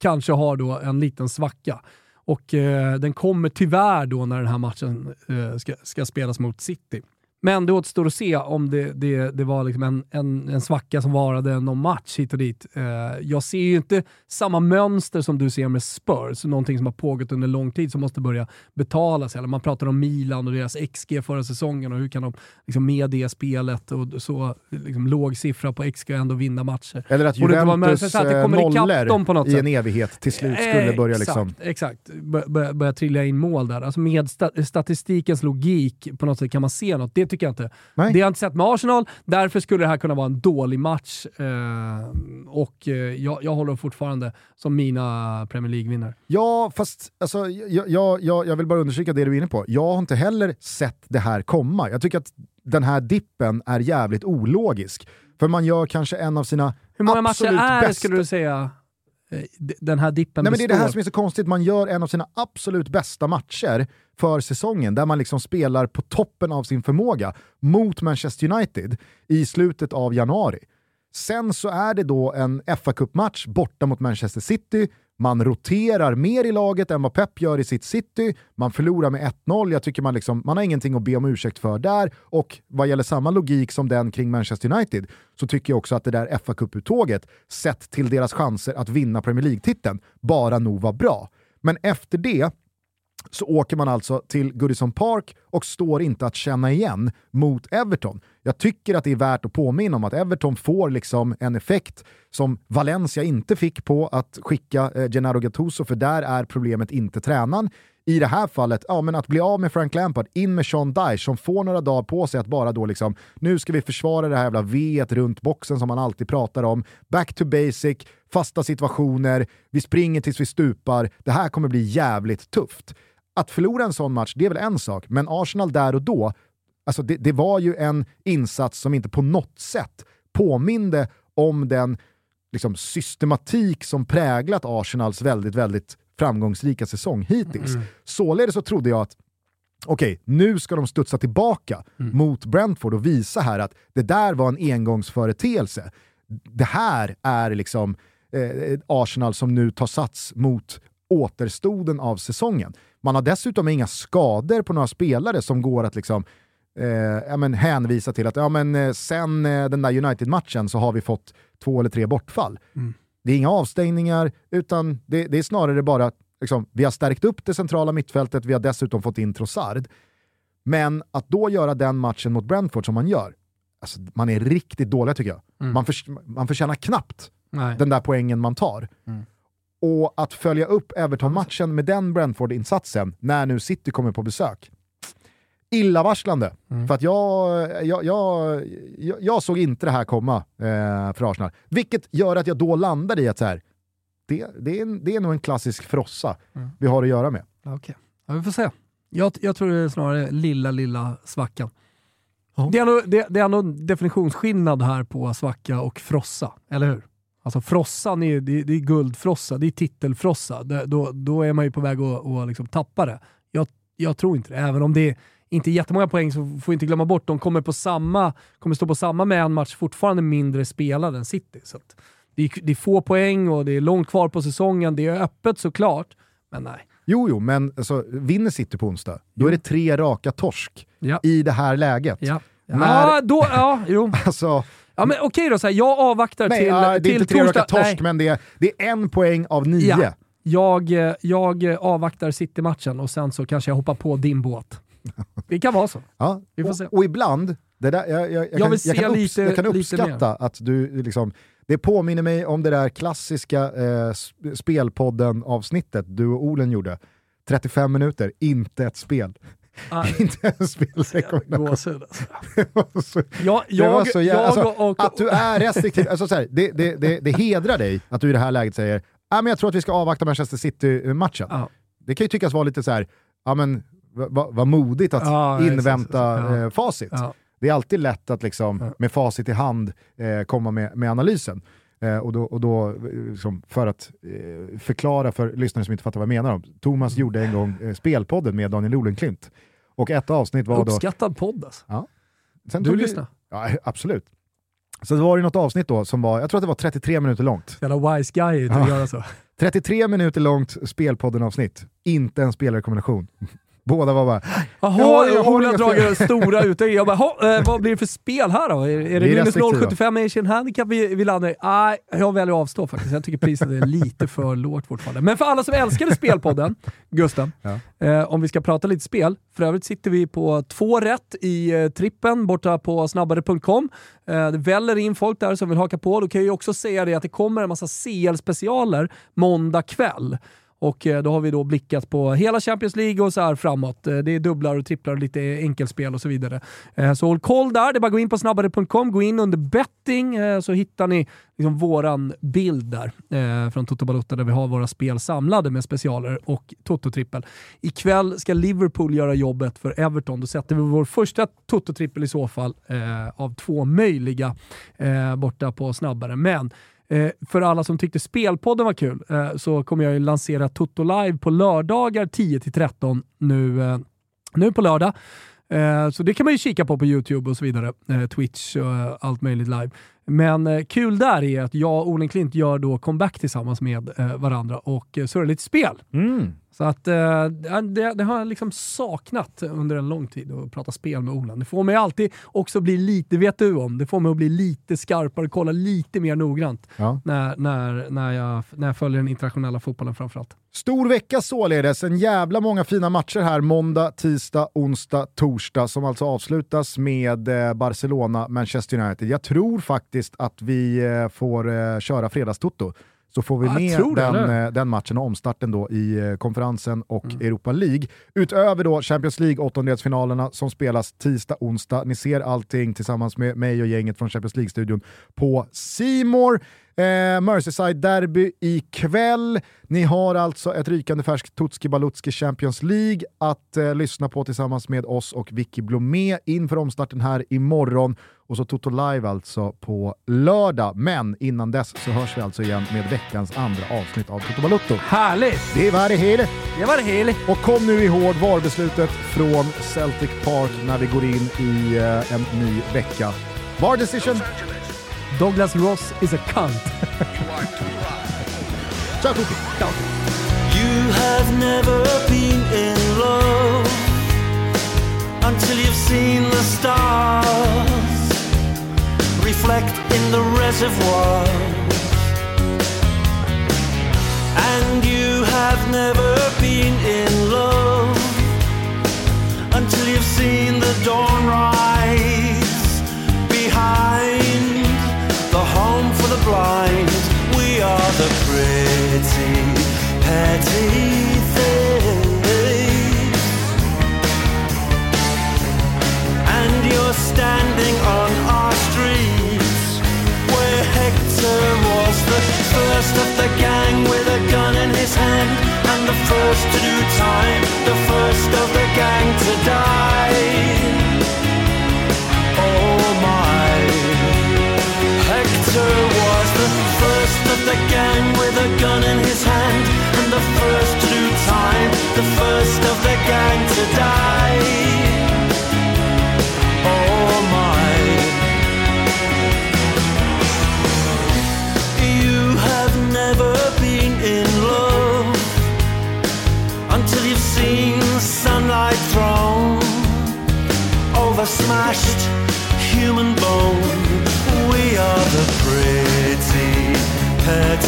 kanske har då en liten svacka. Och eh, den kommer tyvärr då när den här matchen eh, ska, ska spelas mot City. Men det återstår att se om det, det, det var liksom en, en, en svacka som varade någon match hit och dit. Eh, jag ser ju inte samma mönster som du ser med Spurs, någonting som har pågått under lång tid som måste börja betalas. Eller man pratar om Milan och deras XG förra säsongen och hur kan de liksom med det spelet och så liksom, låg siffra på XG ändå vinna matcher. Eller att Juventus att det eh, nollor i en evighet till slut skulle börja Eh, liksom... Exakt, exakt. Bör- börja, börja trilla in mål där. Alltså med sta statistikens logik på något sätt kan man se något. Det tycker jag inte. Nej. Det har jag inte sett med Arsenal, därför skulle det här kunna vara en dålig match. Eh, och eh, jag, jag håller fortfarande som mina Premier League-vinnare. Ja, fast alltså, jag, jag, jag, jag vill bara understryka det du är inne på. Jag har inte heller sett det här komma. Jag tycker att den här dippen är jävligt ologisk. För man gör kanske en av sina Hur många matcher absolut är det bästa... skulle du säga den här dippen Nej, men det är det här som är så konstigt, man gör en av sina absolut bästa matcher för säsongen, där man liksom spelar på toppen av sin förmåga mot Manchester United i slutet av januari. Sen så är det då en fa Cup-match borta mot Manchester City, man roterar mer i laget än vad Pep gör i sitt City, man förlorar med 1-0, jag tycker man, liksom, man har ingenting att be om ursäkt för där, och vad gäller samma logik som den kring Manchester United, så tycker jag också att det där fa Cup-uttåget, sett till deras chanser att vinna Premier League-titeln, bara nog var bra. Men efter det så åker man alltså till Goodison Park och står inte att känna igen mot Everton. Jag tycker att det är värt att påminna om att Everton får liksom en effekt som Valencia inte fick på att skicka eh, Gennaro Gattuso, för där är problemet inte tränaren. I det här fallet, ja men att bli av med Frank Lampard, in med Sean Dyche som får några dagar på sig att bara då liksom, nu ska vi försvara det här jävla V runt boxen som man alltid pratar om. Back to basic, fasta situationer, vi springer tills vi stupar. Det här kommer bli jävligt tufft. Att förlora en sån match, det är väl en sak, men Arsenal där och då, alltså det, det var ju en insats som inte på något sätt påminde om den liksom, systematik som präglat Arsenals väldigt, väldigt framgångsrika säsong hittills. Således så trodde jag att okej, nu ska de studsa tillbaka mot Brentford och visa här att det där var en engångsföreteelse. Det här är liksom eh, Arsenal som nu tar sats mot återstoden av säsongen. Man har dessutom inga skador på några spelare som går att liksom, eh, men hänvisa till att ja, men, eh, sen eh, den där United-matchen så har vi fått två eller tre bortfall. Det är inga avstängningar, utan det, det är snarare bara liksom, vi har stärkt upp det centrala mittfältet, vi har dessutom fått in Trossard. Men att då göra den matchen mot Brentford som man gör, alltså, man är riktigt dålig tycker jag. Man, för, man förtjänar knappt Nej. den där poängen man tar. Och att följa upp Everton-matchen med den Brentford-insatsen när nu City kommer på besök. Illavarslande. För att jag, jag, jag, jag, såg inte det här komma eh, för Arsenal. Vilket gör att jag då landar i att så här, det, det, är det är nog en klassisk frossa vi har att göra med. Okej, ja, vi får se. Jag, jag tror det är snarare lilla, lilla svackan. Ja. Det, är nog, det, det är nog en definitionsskillnad här på svacka och frossa, eller hur? Alltså frossan är, det, det är guldfrossa, det är titelfrossa. Det, då, då är man ju på väg att, att liksom tappa det. Jag, jag tror inte det, även om det inte är jättemånga poäng så får vi inte glömma bort, de kommer, på samma, kommer stå på samma med en match fortfarande mindre spelad än City. Så det, är, det är få poäng och det är långt kvar på säsongen, det är öppet såklart, men nej. Jo, jo, men alltså, vinner City på onsdag, då är det tre raka torsk Ja. i det här läget. Ja. När- Ja, då, ja, jo. Alltså, Ja, men okej då, så här, jag avvaktar nej, till, ja, det är till inte tre raka torsk, Nej. men det är, det är en poäng av nio. Ja. Jag, jag avvaktar City-matchen och sen så kanske jag hoppar på din båt. Det kan vara så. Ja, Vi får se. och, och ibland, det där, jag, jag, jag, kan, jag, kan, upps, lite- jag kan uppskatta att du liksom, det påminner mig om det där klassiska eh, sp- spelpodden-avsnittet du och Olen gjorde. 35 minuter, inte ett spel. inte en spelrekommendation. Det var så- Jag, det var jag, så jä- jag alltså, och, Att du är restriktiv, alltså så här, det, det, det, det hedrar dig att du i det här läget säger ah, men jag tror att vi ska avvakta Manchester City-matchen. Ja. Det kan ju tyckas vara lite så här, ja men vad va, modigt att Ja, invänta exakt. Ja. eh, facit. Ja. Det är alltid lätt att liksom, med facit i hand eh, komma med, med analysen. Eh, och då, och då eh, liksom, för att eh, förklara för lyssnare som inte fattar vad jag menar. Om. Thomas Mm. gjorde en gång eh, spelpodden med Daniel Olenklint. Och ett avsnitt var då... Uppskattad podd alltså. Sen Du lyssnar. Ja, absolut. Så det var det något avsnitt då som var, jag tror att det var 33 minuter långt. Jävla wise guy att Ja. göra så. 33 minuter långt Spelpodden-avsnitt. Inte en spelrekommendation. Båda var bara, Jaha, Ja, jag jag har dragit den stora utdelningen. Jag bara, "Ha, eh, vad blir det för spel här då? Är, är det minus restriktiva. 0,75 Asian handicap vi, vi landar i? Nej, jag väljer att avstå faktiskt. Jag tycker priset är lite för lågt fortfarande. Men för alla som älskade Spelpodden, Gusten, Ja. eh, om vi ska prata lite spel. För övrigt sitter vi på två rätt i eh, trippen borta på snabbare.com. Eh, det väller in folk där som vill haka på. Då kan jag ju också säga det att det kommer en massa CL-specialer måndag kväll. Och eh, då har vi då blickat på hela Champions League och så här framåt. Eh, det är dubblar och tripplar och lite enkelspel och så vidare. Eh, så håll koll där. Det är bara att gå in på snabbare.com, gå in under betting så hittar ni liksom våran bild där eh, från Toto Balutta där vi har våra spel samlade med specialer och Toto-trippel. Ikväll ska Liverpool göra jobbet för Everton. Då sätter vi vår första Toto-trippel i så fall eh, av två möjliga eh, borta på snabbare. Men Eh, för alla som tyckte spelpodden var kul eh, så kommer jag ju lansera Toto Live på lördagar 10-13 nu, eh, nu på lördag. Eh, så det kan man ju kika på på YouTube och så vidare. Eh, Twitch och eh, allt möjligt live. Men eh, kul där är att jag och Olen Klint gör då comeback tillsammans med eh, varandra och eh, surrar lite spel. mm. Så att eh, det, det har jag liksom saknat under en lång tid att prata spel med Olan. Det får mig alltid också bli lite, vet du om, det får mig att bli lite skarpare, kolla lite mer noggrant ja. när, när, när, jag, när jag följer den internationella fotbollen framförallt. Stor vecka således, en jävla många fina matcher här måndag, tisdag, onsdag, torsdag som alltså avslutas med eh, Barcelona, Manchester United. Jag tror faktiskt att vi eh, får eh, köra fredagstoto. Så får vi Ja, med den, eh, den matchen och omstarten då i eh, konferensen och Mm. Europa League. Utöver då Champions League åttondelsfinalerna som spelas tisdag, onsdag. Ni ser allting tillsammans med mig och gänget från Champions League-studion på Simor. Eh, Merseyside-derby ikväll. Ni har alltså ett rykande färskt Tutski Balutski Champions League att eh, lyssna på tillsammans med oss och Vicky Blomé inför omstarten här imorgon. Och så Toto Live alltså på lördag. Men innan dess så hörs vi alltså igen med veckans andra avsnitt av Toto Balutto. Härligt! Det var det hela. Det var det heligt. Och kom nu ihåg VAR-beslutet från Celtic Park när vi går in i eh, en ny vecka. VAR decision. Douglas Ross is a cunt. Ciao tutti! Ciao! You have never been in love until you've seen the stars reflect in the reservoir. And you have never been in love until you've seen the dawn rise blind. We are the pretty, petty things. And you're standing on our streets where Hector was the first of the gang with a gun in his hand and the first to do time, the first of the gang to die. The first of the gang to die. Oh my. You have never been in love until you've seen sunlight thrown over smashed human bone. We are the pretty, petty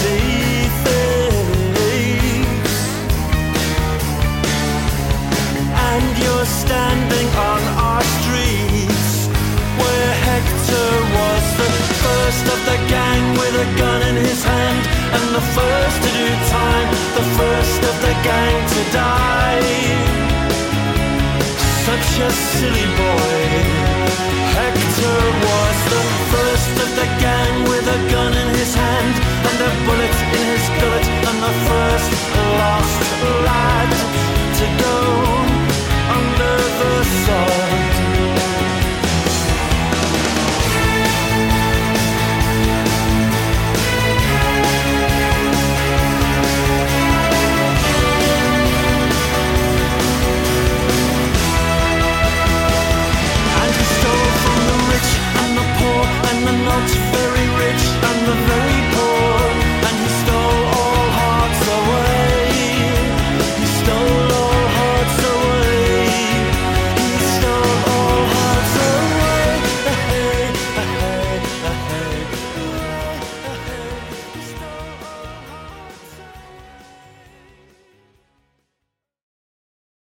first to do time, the first of the gang to die. Such a silly boy. Hector was the first of the gang with a gun in his hand and a bullet the verse